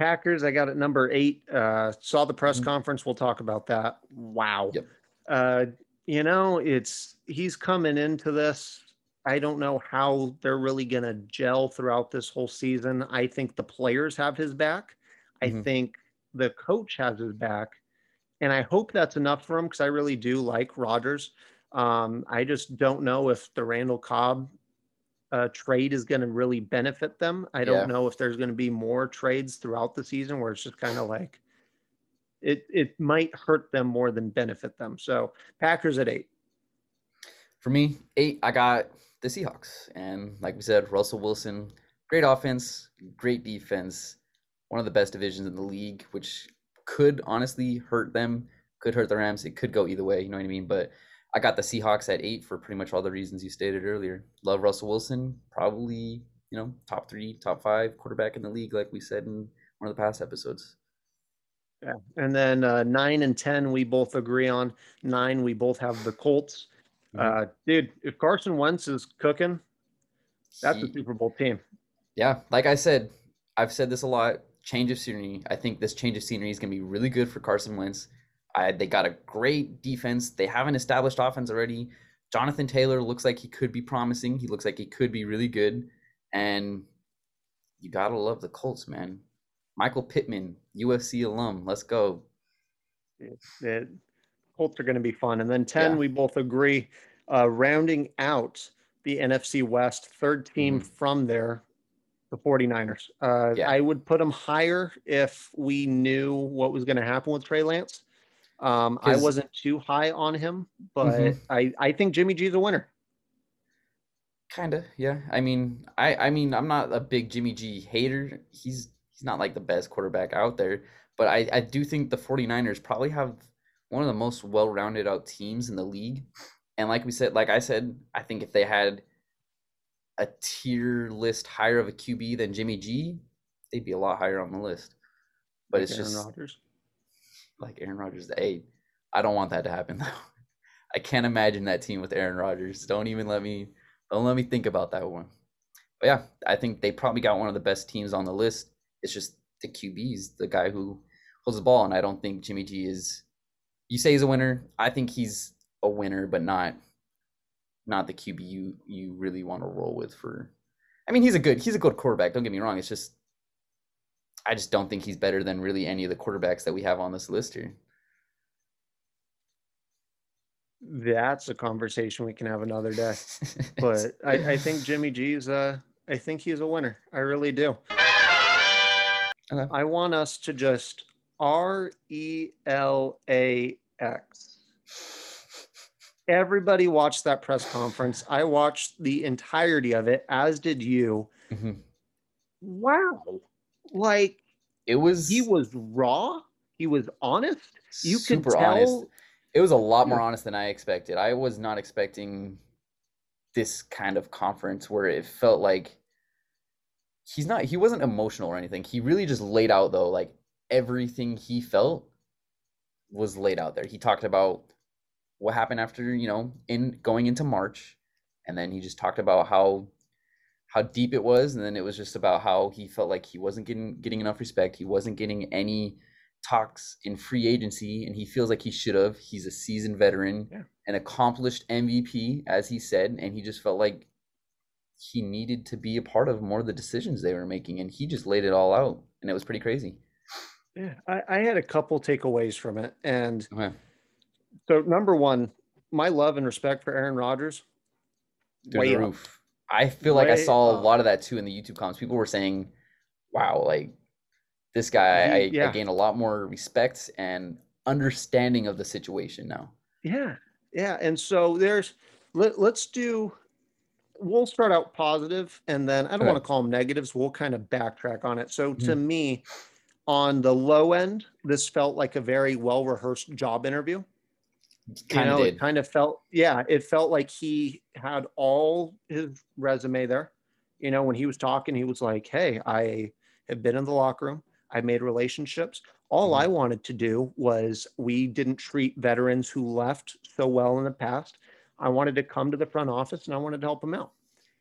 Packers, I got at number eight. Uh, saw the press mm-hmm. conference. We'll talk about that. Wow. Yep. Uh, you know, it's he's coming into this. I don't know how they're really going to gel throughout this whole season. I think the players have his back. Mm-hmm. I think the coach has his back. And I hope that's enough for him because I really do like Rodgers. Um, I just don't know if the Randall Cobb uh, trade is going to really benefit them. I don't yeah. know if there's going to be more trades throughout the season where it's just kind of like it it might hurt them more than benefit them. So Packers at eight. For me, eight. I got the Seahawks, and like we said, Russell Wilson, great offense, great defense, one of the best divisions in the league, which could honestly hurt them, could hurt the Rams. It could go either way. You know what I mean? But I got the Seahawks at eight for pretty much all the reasons you stated earlier. Love Russell Wilson, probably you know top three, top five quarterback in the league, like we said in one of the past episodes. Yeah, and then uh, nine and ten we both agree on. Nine we both have the Colts. Mm-hmm. Uh, dude, if Carson Wentz is cooking, that's he, a Super Bowl team. Yeah, like I said, I've said this a lot. Change of scenery. I think this change of scenery is going to be really good for Carson Wentz. I, they got a great defense. They have an established offense already. Jonathan Taylor looks like he could be promising. He looks like he could be really good. And you gotta love the Colts, man. Michael Pittman, USC alum. Let's go. The Colts are going to be fun. And then 10, yeah. we both agree. Uh, rounding out the NFC West, third team mm-hmm. from there, the 49ers. Uh, yeah. I would put them higher if we knew what was going to happen with Trey Lance. Um, I wasn't too high on him, but mm-hmm. I, I think Jimmy G is a winner. Kinda, yeah. I mean, I, I mean, I'm not a big Jimmy G hater. He's he's not like the best quarterback out there, but I, I do think the 49ers probably have one of the most well-rounded out teams in the league. And like we said, like I said, I think if they had a tier list higher of a QB than Jimmy G, they'd be a lot higher on the list. But like it's Aaron just Rodgers like Aaron Rodgers the eight. I don't want that to happen <laughs> though. I can't imagine that team with Aaron Rodgers. Don't even let me don't let me think about that one. But yeah, I think they probably got one of the best teams on the list. It's just the QB's the guy who holds the ball, and I don't think Jimmy G is. You say he's a winner. I think he's a winner, but not not the QB you you really want to roll with for. I mean, he's a good he's a good quarterback. Don't get me wrong. It's just I just don't think he's better than really any of the quarterbacks that we have on this list here. That's a conversation we can have another day. <laughs> but I, I, think Jimmy G's uh I think he's a winner. I really do. Okay. I want us to just R E L A X. Everybody watched that press conference. I watched the entirety of it, as did you. Mm-hmm. Wow like it was he was raw. He was honest. You could tell. Honest. It was a lot more honest than I expected. I was not expecting this kind of conference where it felt like he's not he wasn't emotional or anything. He really just laid out though like everything he felt was laid out there. He talked about what happened after, you know, in going into March and then he just talked about how how deep it was, and then it was just about how he felt like he wasn't getting getting enough respect. He wasn't getting any talks in free agency, and he feels like he should have. He's a seasoned veteran, yeah. an accomplished MVP, as he said, and he just felt like he needed to be a part of more of the decisions they were making, and he just laid it all out, and it was pretty crazy. Yeah, I, I had a couple takeaways from it, and okay. so number one, my love and respect for Aaron Rodgers. Through the roof. Up I feel like I saw a lot of that too in the YouTube comments. People were saying, "Wow, like this guy, he, yeah. I, I gain a lot more respect and understanding of the situation now." Yeah, yeah, and so there's let, let's do. We'll start out positive, and then I don't okay. want to call them negatives. We'll kind of backtrack on it. So mm-hmm. to me, on the low end, this felt like a very well rehearsed job interview. Kind you know, it kind of felt, yeah, it felt like he had all his resume there. You know, when he was talking, he was like, "Hey, I have been in the locker room. I made relationships. All Mhm. I wanted to do was we didn't treat veterans who left so well in the past. I wanted to come to the front office and I wanted to help them out.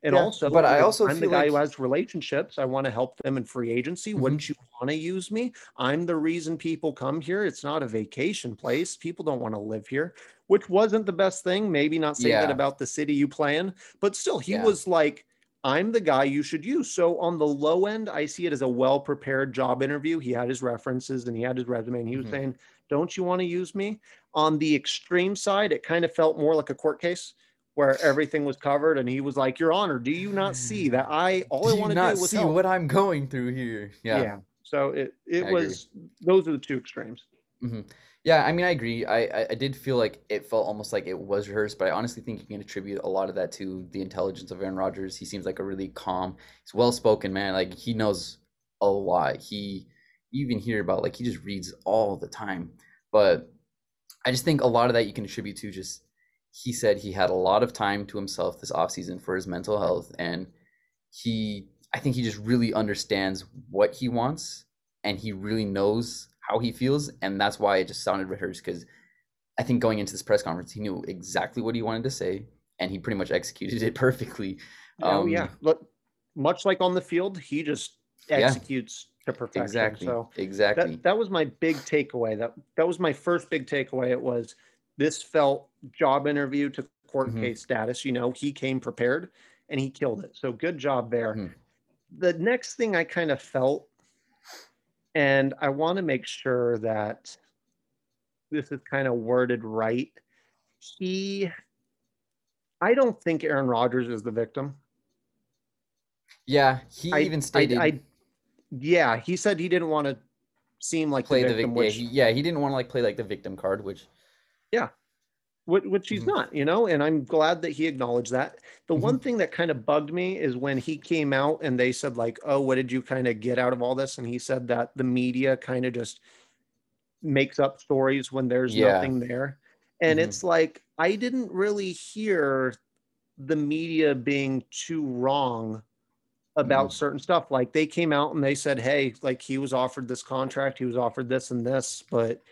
And Yeah, also, but I also I'm the feel guy who has relationships. I want to help them in free agency. Mhm. Wouldn't you want to use me? I'm the reason people come here. It's not a vacation place. People don't want to live here, which wasn't the best thing. Maybe not say that about the city you play in, but still, he Yeah. was like, I'm the guy you should use. So on the low end, I see it as a well prepared job interview. He had his references and he had his resume and he was Mhm. saying, Don't you want to use me? On the extreme side, it kind of felt more like a court case where everything was covered and he was like, Your Honor, do you not see that <sighs> I all Do I want to do was see help? what I'm going through here? Yeah. So it it I agree. was those are the two extremes. hmm Yeah, I mean, I agree. I, I I did feel like it felt almost like it was rehearsed, but I honestly think you can attribute a lot of that to the intelligence of Aaron Rodgers. He seems like a really calm, he's well spoken man. Like he knows a lot. He you even hear about like he just reads all the time. But I just think a lot of that you can attribute to just he said he had a lot of time to himself this offseason for his mental health and he I think he just really understands what he wants and he really knows how he feels and that's why it just sounded rehearsed because I think going into this press conference he knew exactly what he wanted to say and he pretty much executed it <laughs> perfectly. oh Um, yeah. Look, much like on the field, he just Yeah. executes to perfection. Exactly. So exactly. that that was my big takeaway. That that was my first big takeaway. It was this felt job interview to court Mhm. case status. You know, he came prepared and he killed it. So good job there. Mhm. The next thing I kind of felt, and I want to make sure that this is kind of worded right. He, I don't think Aaron Rodgers is the victim. yeah, he I- even stated I, I, yeah, he said he didn't want to seem like play the the victim, victim. Yeah, he, yeah, he didn't want to like play like the victim card, which which, which he's Mhm. not, you know, and I'm glad that he acknowledged that. The Mm-hmm. one thing that kind of bugged me is when he came out and they said, like, oh, what did you kind of get out of all this? And he said that the media kind of just makes up stories when there's Yeah. nothing there. And Mhm. it's like, I didn't really hear the media being too wrong about Mhm. certain stuff. Like they came out and they said, hey, like he was offered this contract, he was offered this and this, but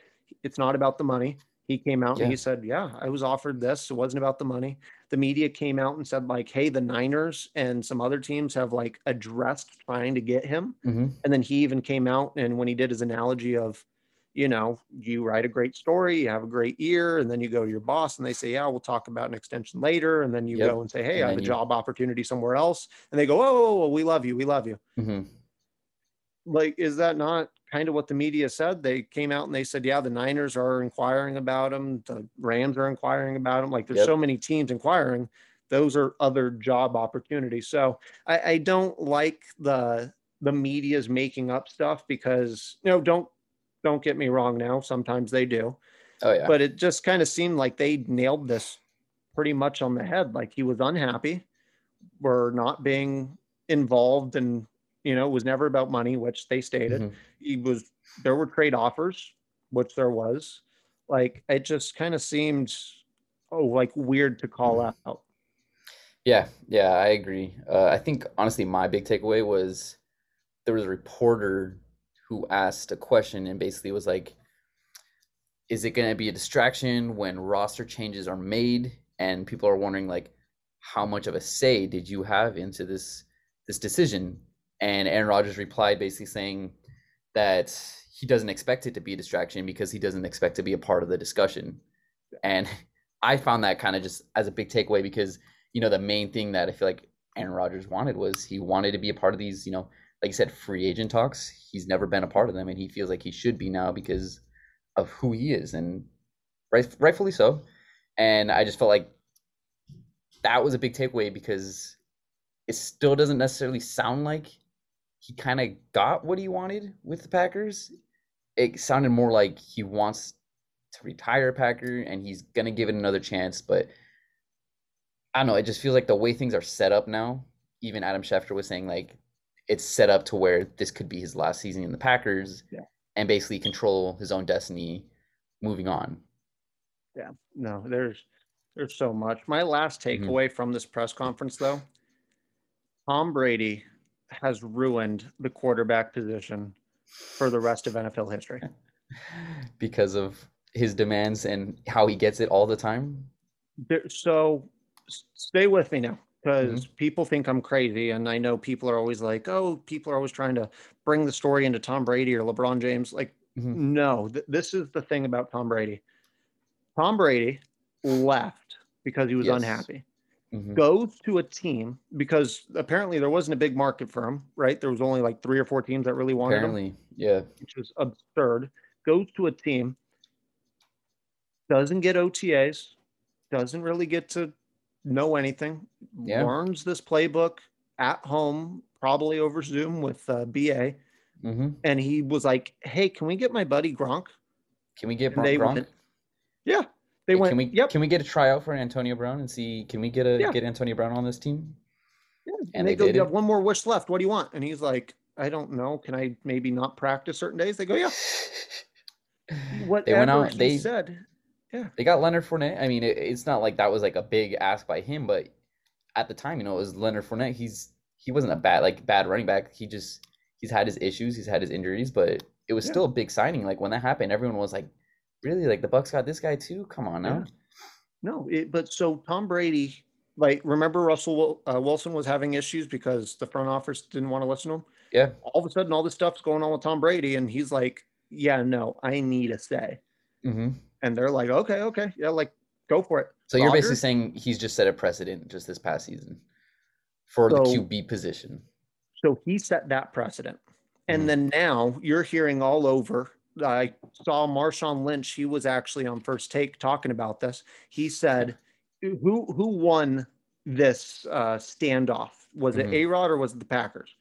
it's not about the money. He came out Yeah. and he said, Yeah, I was offered this. It wasn't about the money. The media came out and said, like, hey, the Niners and some other teams have like addressed trying to get him. Mhm. And then he even came out and when he did his analogy of, you know, you write a great story, you have a great year, and then you go to your boss and they say, Yeah, we'll talk about an extension later. And then you Yep. go and say, Hey, And I have a you- job opportunity somewhere else. And they go, Oh, we love you. We love you. Mhm. Like, is that not kind of what the media said? They came out and they said, Yeah, the Niners are inquiring about him, the Rams are inquiring about him. Like, there's Yep. so many teams inquiring. Those are other job opportunities. So I, I don't like the the media's making up stuff because you know, don't don't get me wrong now. Sometimes they do. Oh yeah. But it just kind of seemed like they nailed this pretty much on the head. Like he was unhappy. We're not being involved and you know, it was never about money, which they stated. Mhm. He was there were trade offers, which there was. Like it just kind of seemed oh like weird to call Mm-hmm. out. Yeah, yeah, I agree. Uh, I think honestly, my big takeaway was there was a reporter who asked a question and basically was like, "Is it going to be a distraction when roster changes are made?" And people are wondering like, how much of a say did you have into this this decision? And Aaron Rodgers replied basically saying that he doesn't expect it to be a distraction because he doesn't expect to be a part of the discussion. And <laughs> I found that kind of just as a big takeaway because you know the main thing that I feel like Aaron Rodgers wanted was he wanted to be a part of these, you know, like you said, free agent talks. He's never been a part of them, and he feels like he should be now because of who he is, and right, rightfully so. And I just felt like that was a big takeaway because it still doesn't necessarily sound like he kind of got what he wanted with the Packers. It sounded more like he wants to retire Packer and he's gonna give it another chance, but I don't know. It just feels like the way things are set up now. Even Adam Schefter was saying like it's set up to where this could be his last season in the Packers, Yeah. and basically control his own destiny moving on. Yeah, no, there's there's so much. My last Mhm. takeaway from this press conference, though, Tom Brady has ruined the quarterback position for the rest of NFL history. <laughs> because of his demands and how he gets it all the time. There, so stay with me now because mm-hmm. people think I'm crazy. And I know people are always like, oh, people are always trying to bring the story into Tom Brady or LeBron James. Like, mm-hmm. no, th- this is the thing about Tom Brady. Tom Brady left because he was yes. unhappy. Mm-hmm. Goes to a team because apparently there wasn't a big market for him, right? There was only like three or four teams that really wanted apparently, him. yeah, which was absurd. Goes to a team, doesn't get OTAs, doesn't really get to know anything. Yeah. Learns this playbook at home, probably over Zoom with uh, BA. Mm-hmm. And he was like, "Hey, can we get my buddy Gronk? Can we get Gronk? Went, yeah, they hey, went. Can we? Yep. Can we get a tryout for Antonio Brown and see? Can we get a yeah. get Antonio Brown on this team? Yeah. And, and they, they go, "You have one more wish left. What do you want?" And he's like, "I don't know. Can I maybe not practice certain days?" They go, "Yeah." Whatever <laughs> they went out. They said yeah. They got Leonard Fournette. I mean, it, it's not like that was like a big ask by him, but at the time, you know, it was Leonard Fournette. He's he wasn't a bad like bad running back. He just he's had his issues, he's had his injuries, but it was yeah. still a big signing. Like when that happened, everyone was like, "Really? Like the Bucs got this guy too? Come on now." Yeah. No, it, but so Tom Brady, like remember Russell uh, Wilson was having issues because the front office didn't want to listen to him. Yeah. All of a sudden, all this stuff's going on with Tom Brady, and he's like, "Yeah, no, I need to stay." Mm-hmm and they're like, okay, okay, yeah, like go for it. So you're basically saying he's just set a precedent just this past season for so, the QB position. So he set that precedent. And mm then now you're hearing all over. I saw Marshawn Lynch. He was actually on first take talking about this. He said, "Who who won this uh, standoff? Was mm-hmm. it A Rod or was it the Packers?"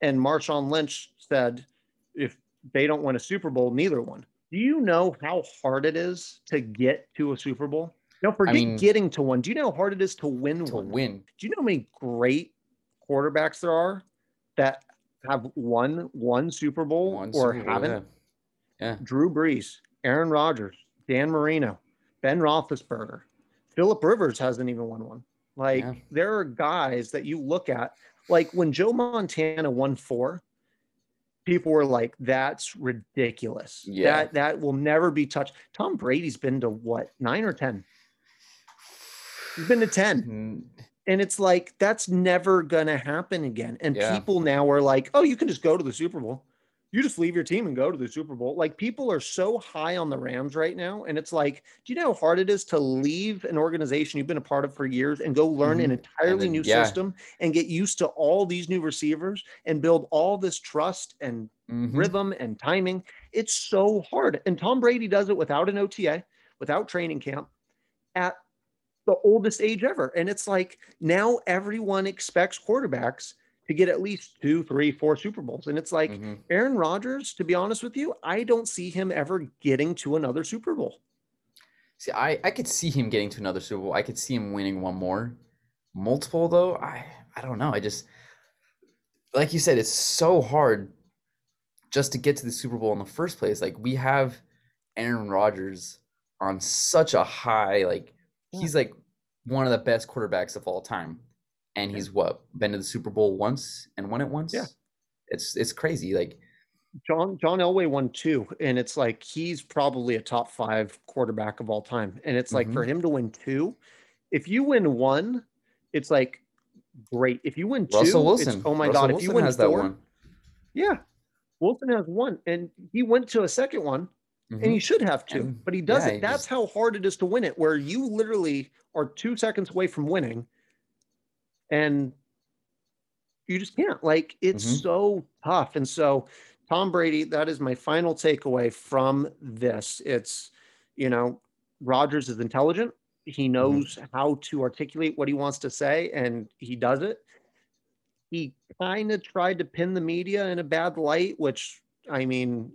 And Marshawn Lynch said, "If they don't win a Super Bowl, neither one." Do you know how hard it is to get to a Super Bowl? No, forget I mean, getting to one. Do you know how hard it is to win to one? win. Do you know how many great quarterbacks there are that have won one Super Bowl one or Super haven't? Bowl, yeah. Yeah. Drew Brees, Aaron Rodgers, Dan Marino, Ben Roethlisberger, Philip Rivers hasn't even won one. Like yeah. there are guys that you look at, like when Joe Montana won four, people were like, "That's ridiculous. Yeah, that that will never be touched." Tom Brady's been to what nine or ten? He's been to ten, mm-hmm. and it's like that's never gonna happen again. And yeah. people now are like, "Oh, you can just go to the Super Bowl." You just leave your team and go to the Super Bowl. Like people are so high on the Rams right now. And it's like, do you know how hard it is to leave an organization you've been a part of for years and go learn mm-hmm. an entirely then, new yeah. system and get used to all these new receivers and build all this trust and mm-hmm. rhythm and timing? It's so hard. And Tom Brady does it without an OTA, without training camp at the oldest age ever. And it's like now everyone expects quarterbacks to get at least two, three, four Super Bowls. And it's like mm-hmm. Aaron Rodgers, to be honest with you, I don't see him ever getting to another Super Bowl. See, I, I could see him getting to another Super Bowl. I could see him winning one more. Multiple though, I I don't know. I just like you said, it's so hard just to get to the Super Bowl in the first place. Like we have Aaron Rodgers on such a high, like he's like one of the best quarterbacks of all time and he's what been to the Super Bowl once and won it once. Yeah, it's it's crazy. Like John John Elway won two, and it's like he's probably a top five quarterback of all time. And it's like mm-hmm. for him to win two, if you win one, it's like great. If you win two, Russell Wilson. oh my Russell god! Wilson if you win has four, that one. Yeah, Wilson has one, and he went to a second one. Mm-hmm. And he should have two, and, but he doesn't. Yeah, he That's just... how hard it is to win it, where you literally are two seconds away from winning, and you just can't. Like it's mm-hmm. so tough. And so Tom Brady, that is my final takeaway from this. It's, you know, Rodgers is intelligent. He mm-hmm. knows mm-hmm. how to articulate what he wants to say, and he does it. He kind of tried to pin the media in a bad light, which I mean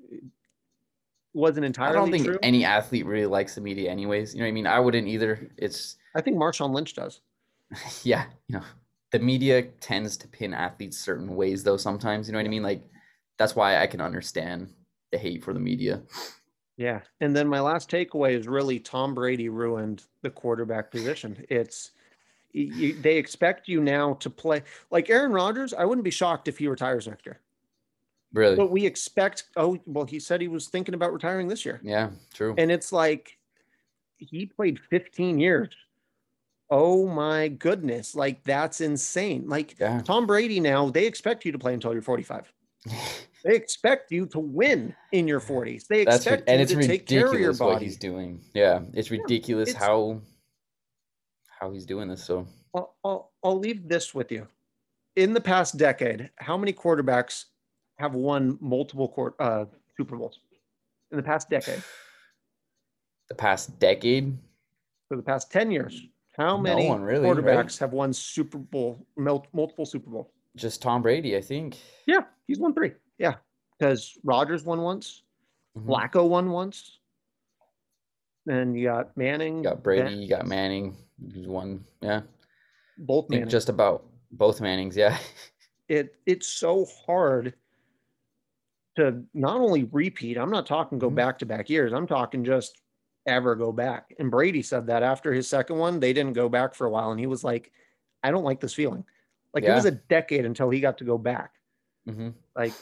wasn't entirely. I don't think true. any athlete really likes the media, anyways. You know what I mean? I wouldn't either. It's. I think Marshawn Lynch does. <laughs> yeah, you know, the media tends to pin athletes certain ways though sometimes you know what i mean like that's why i can understand the hate for the media yeah and then my last takeaway is really tom brady ruined the quarterback position it's you, they expect you now to play like aaron rodgers i wouldn't be shocked if he retires next year Really? But we expect. Oh well, he said he was thinking about retiring this year, Yeah, true. and it's like he played 15 years. Oh my goodness! Like that's insane. Like Yeah. Tom Brady now, they expect you to play until you're 45. <laughs> They expect you to win in your 40s. They That's expect and you it's to take care of your ridiculous what he's doing. Yeah, it's ridiculous it's- how how he's doing this. So I'll, I'll, I'll leave this with you. In the past decade, how many quarterbacks have won multiple quar- uh, Super Bowls? In the past decade, the past decade, for the past 10 years, how No many one really, right? quarterbacks have won Super Bowl, multiple Super Bowl? just Tom Brady, I think. Yeah, he's won three. Yeah, because Rodgers won once, Mhm. Flacco won once. Then you got Manning. You got Brady, you got Manning, who's one. Yeah, both Manning. just about both Mannings. Yeah, <laughs> it it's so hard to not only repeat i'm not talking go Mhm. back to back years i'm talking just ever go back. And brady said that after his second one they didn't go back for a while. And he was like i don't like this feeling. Like it was a decade until he got to go back. Hmm like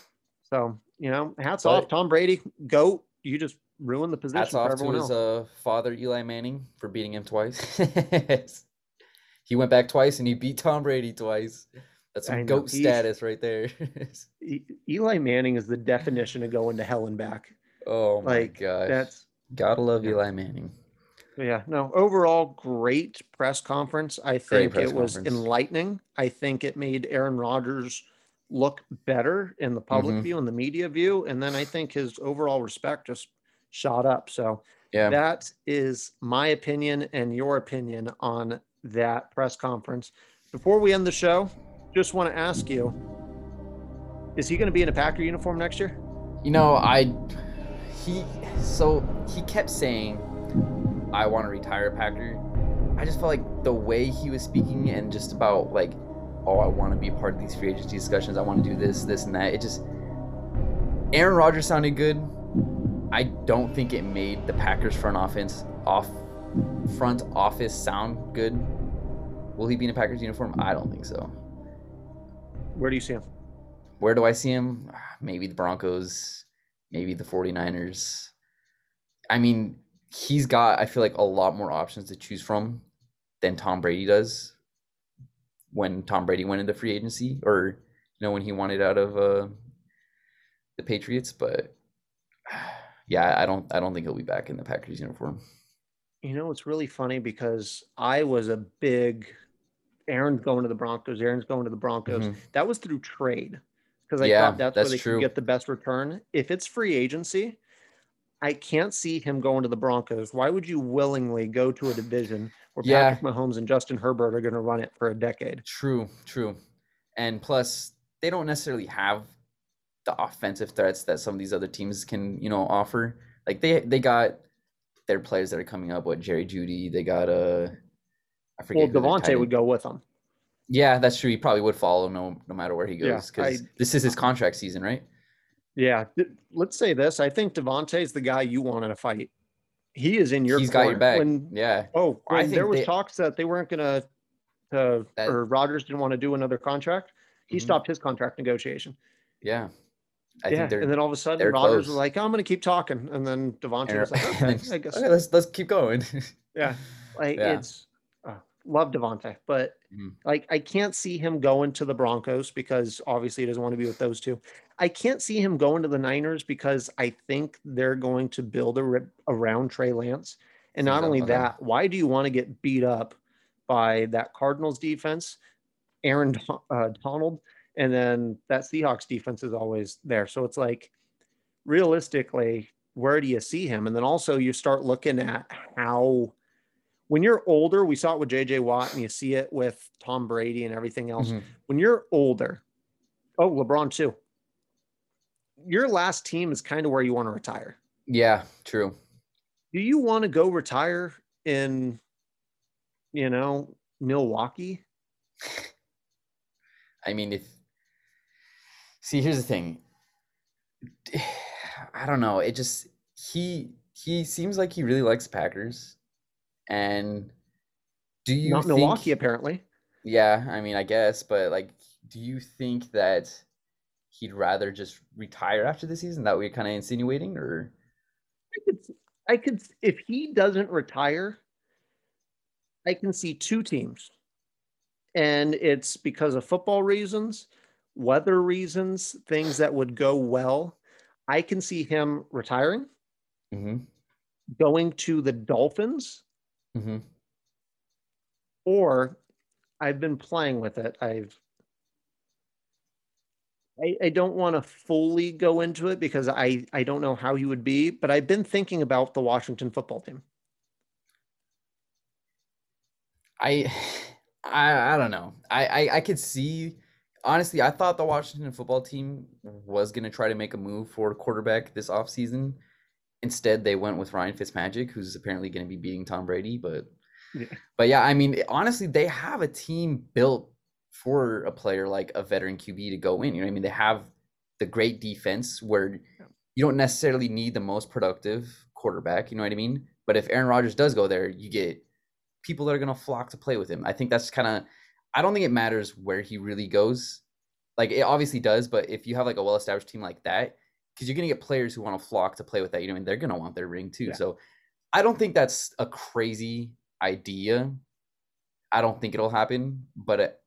so you know hats But- off tom brady. Goat you just ruined the position hats for off to his uh, father Eli Manning for beating him twice. <laughs> he went back twice and he beat Tom Brady twice. That's some goat he's- status right there. <laughs> Eli manning is the definition of going to hell and back. Oh my like gosh, that's gotta love yeah. Eli Manning. Yeah, no, overall great press conference. I think it was conference. enlightening. I think it made Aaron Rodgers look better in the public Mhm. view and the media view. And then I think his overall respect just shot up. So Yeah, that is my opinion and your opinion on that press conference. Before we end the show, just want to ask you is he going to be in a Packer uniform next year? You know, I he so he kept saying I want to retire Packer. I just felt like the way he was speaking and just about like, oh, I want to be part of these free agency discussions. I want to do this, this, and that. It just Aaron Rodgers sounded good. I don't think it made the Packers front offense off front office sound good. Will he be in a Packers uniform? I don't think so. Where do you see him? Where do I see him? Maybe the Broncos, maybe the 49ers. I mean, he's got, I feel like, a lot more options to choose from than Tom Brady does when Tom Brady went into free agency or, you know, when he wanted out of uh, the Patriots. But <sighs> yeah, I don't, I don't think he'll be back in the Packers uniform. You know, it's really funny because I was a big Aaron's going to the Broncos. Aaron's going to the Broncos. Mhm. That was through trade because I Yeah, thought that's, that's where they true. could get the best return. If it's free agency, I can't see him going to the Broncos. Why would you willingly go to a division where Yeah. Patrick Mahomes and Justin Herbert are going to run it for a decade? True, true. And plus, they don't necessarily have the offensive threats that some of these other teams can, you know, offer. Like they they got their players that are coming up. What Jerry Jeudy? They got uh, I forget. Well, Davante would go with them. Yeah, that's true. He probably would follow no no matter where he goes because I- this is his contract season, right? Yeah. Let's say this. I think Davante's the guy you want in a fight. He is in your He's got your back. When, yeah, Oh, I when there was they- talks that they weren't going to, to That- or Rodgers didn't want to do another contract. He Mhm. stopped his contract negotiation. yeah. I yeah, think and then all of a sudden Rodgers was like, "I'm going to keep talking," and then Davante was like, "Okay, I <laughs> guess." okay, let's let's keep going. <laughs> Yeah, like Yeah. it's love Davante, but Mhm. like I can't see him going to the Broncos because obviously he doesn't want to be with those two. I can't see him going to the Niners because I think they're going to build a rip around Trey Lance. And not only that, why do you want to get beat up by that Cardinals defense, Aaron uh, Donald, and then that Seahawks defense is always there. So it's like realistically, where do you see him? And then also you start looking at how when you're older, we saw it with JJ Watt and you see it with Tom Brady and everything else. Mhm. When you're older, oh, LeBron too. Your last team is kind of where you want to retire. Yeah, true. Do you want to go retire in, you know, Milwaukee? I mean, if see, here's the thing. <sighs> I don't know. It just he he seems like he really likes Packers, and do you Not think, Milwaukee, apparently. Yeah, I mean, I guess, but like, do you think that he'd rather just retire after the season? That we're kind of insinuating, or I could, I could, if he doesn't retire, I can see two teams, and it's because of football reasons, weather reasons, things that would go well. I can see him retiring, mm-hmm. going to the Dolphins, Mm-hmm. or I've been playing with it. I've I, I don't want to fully go into it because I, I don't know how he would be, but I've been thinking about the Washington football team. I, I, I don't know. I, I, I could see. Honestly, I thought the Washington football team was gonna try to make a move for quarterback this offseason. Instead, they went with Ryan Fitzmagic, who's apparently going to be beating Tom Brady. But, Yeah. but yeah, I mean, honestly, they have a team built for a player like a veteran QB to go in. You know, what I mean, they have the great defense where you don't necessarily need the most productive quarterback. You know what I mean? But if Aaron Rodgers does go there, you get people that are going to flock to play with him. I think that's kind of. I don't think it matters where he really goes. Like it obviously does, but if you have like a well-established team like that, because you're gonna get players who want to flock to play with that, you know, and they're gonna want their ring too. Yeah. So I don't think that's a crazy idea. I don't think it'll happen, but it,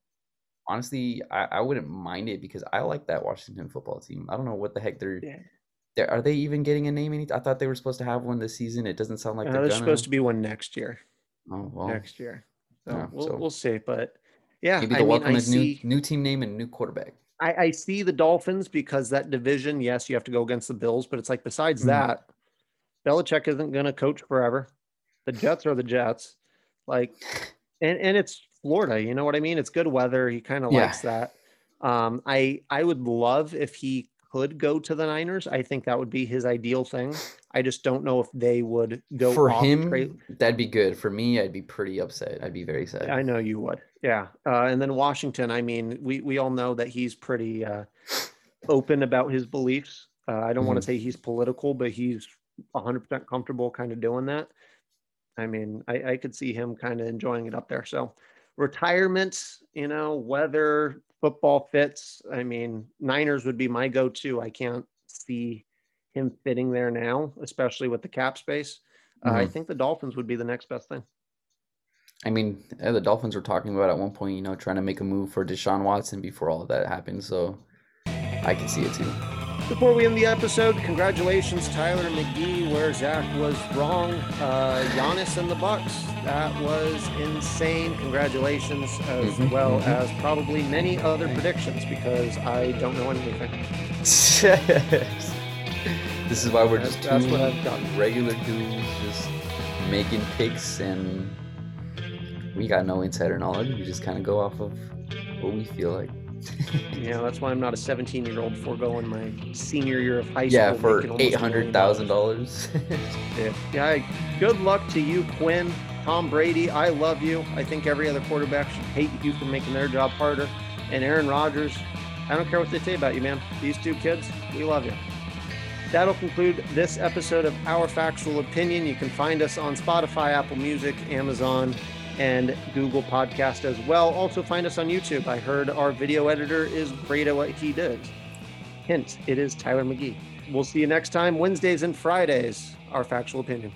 honestly, I, I wouldn't mind it because I like that Washington football team. I don't know what the heck they're. Yeah. They're, are they even getting a name? Any? I thought they were supposed to have one this season. It doesn't sound like Uh, they're gonna. supposed to be one next year. oh well, next year. So yeah, we'll so- we'll see. But yeah, maybe I the mean, welcome I is new new team name and new quarterback. I, I see the Dolphins because that division, yes, you have to go against the Bills, but it's like besides Mhm. that, Belichick isn't gonna coach forever. The Jets are the Jets. Like and and it's Florida, you know what I mean? It's good weather. He kind of Yeah. likes that. Um, I I would love if he could go to the Niners. I think that would be his ideal thing. I just don't know if they would go For him, trade- that'd be good. For me, I'd be pretty upset. I'd be very sad. I know you would. Yeah. Uh, and then Washington, I mean, we, we all know that he's pretty uh, open about his beliefs. Uh, I don't want to say he's political, but he's 100% comfortable kind of doing that. I mean, I, I could see him kind of enjoying it up there. So, retirement, you know, whether football fits, I mean, Niners would be my go to. I can't see him fitting there now, especially with the cap space. Uh, I Mhm. think the Dolphins would be the next best thing. I mean, uh, the Dolphins were talking about at one point, you know, trying to make a move for Deshaun Watson before all of that happened. So I can see it too. Before we end the episode, congratulations, Tyler McGee, where Zach was wrong. Uh, Giannis and the Bucks. That was insane. Congratulations, as Mhm, well mhm. as probably many other predictions because I don't know anything. <laughs> this is why we're That's- just two what I've done. regular dudes just making picks and we got no insider knowledge. We just kind of go off of what we feel like. <laughs> Yeah, that's why I'm not a 17 year old foregoing my senior year of high school. yeah, for eight hundred thousand dollars. Yeah. yeah. Good luck to you, Quinn. Tom Brady, I love you. I think every other quarterback should hate you for making their job harder. And Aaron Rodgers, I don't care what they say about you, man. These two kids, we love you. That'll conclude this episode of Our Factual Opinion. You can find us on Spotify, Apple Music, Amazon, and Google Podcast as well. Also, find us on YouTube. I heard our video editor is great at what he does. Hint, it is Tyler McGee. We'll see you next time, Wednesdays and Fridays. Our Factual Opinion.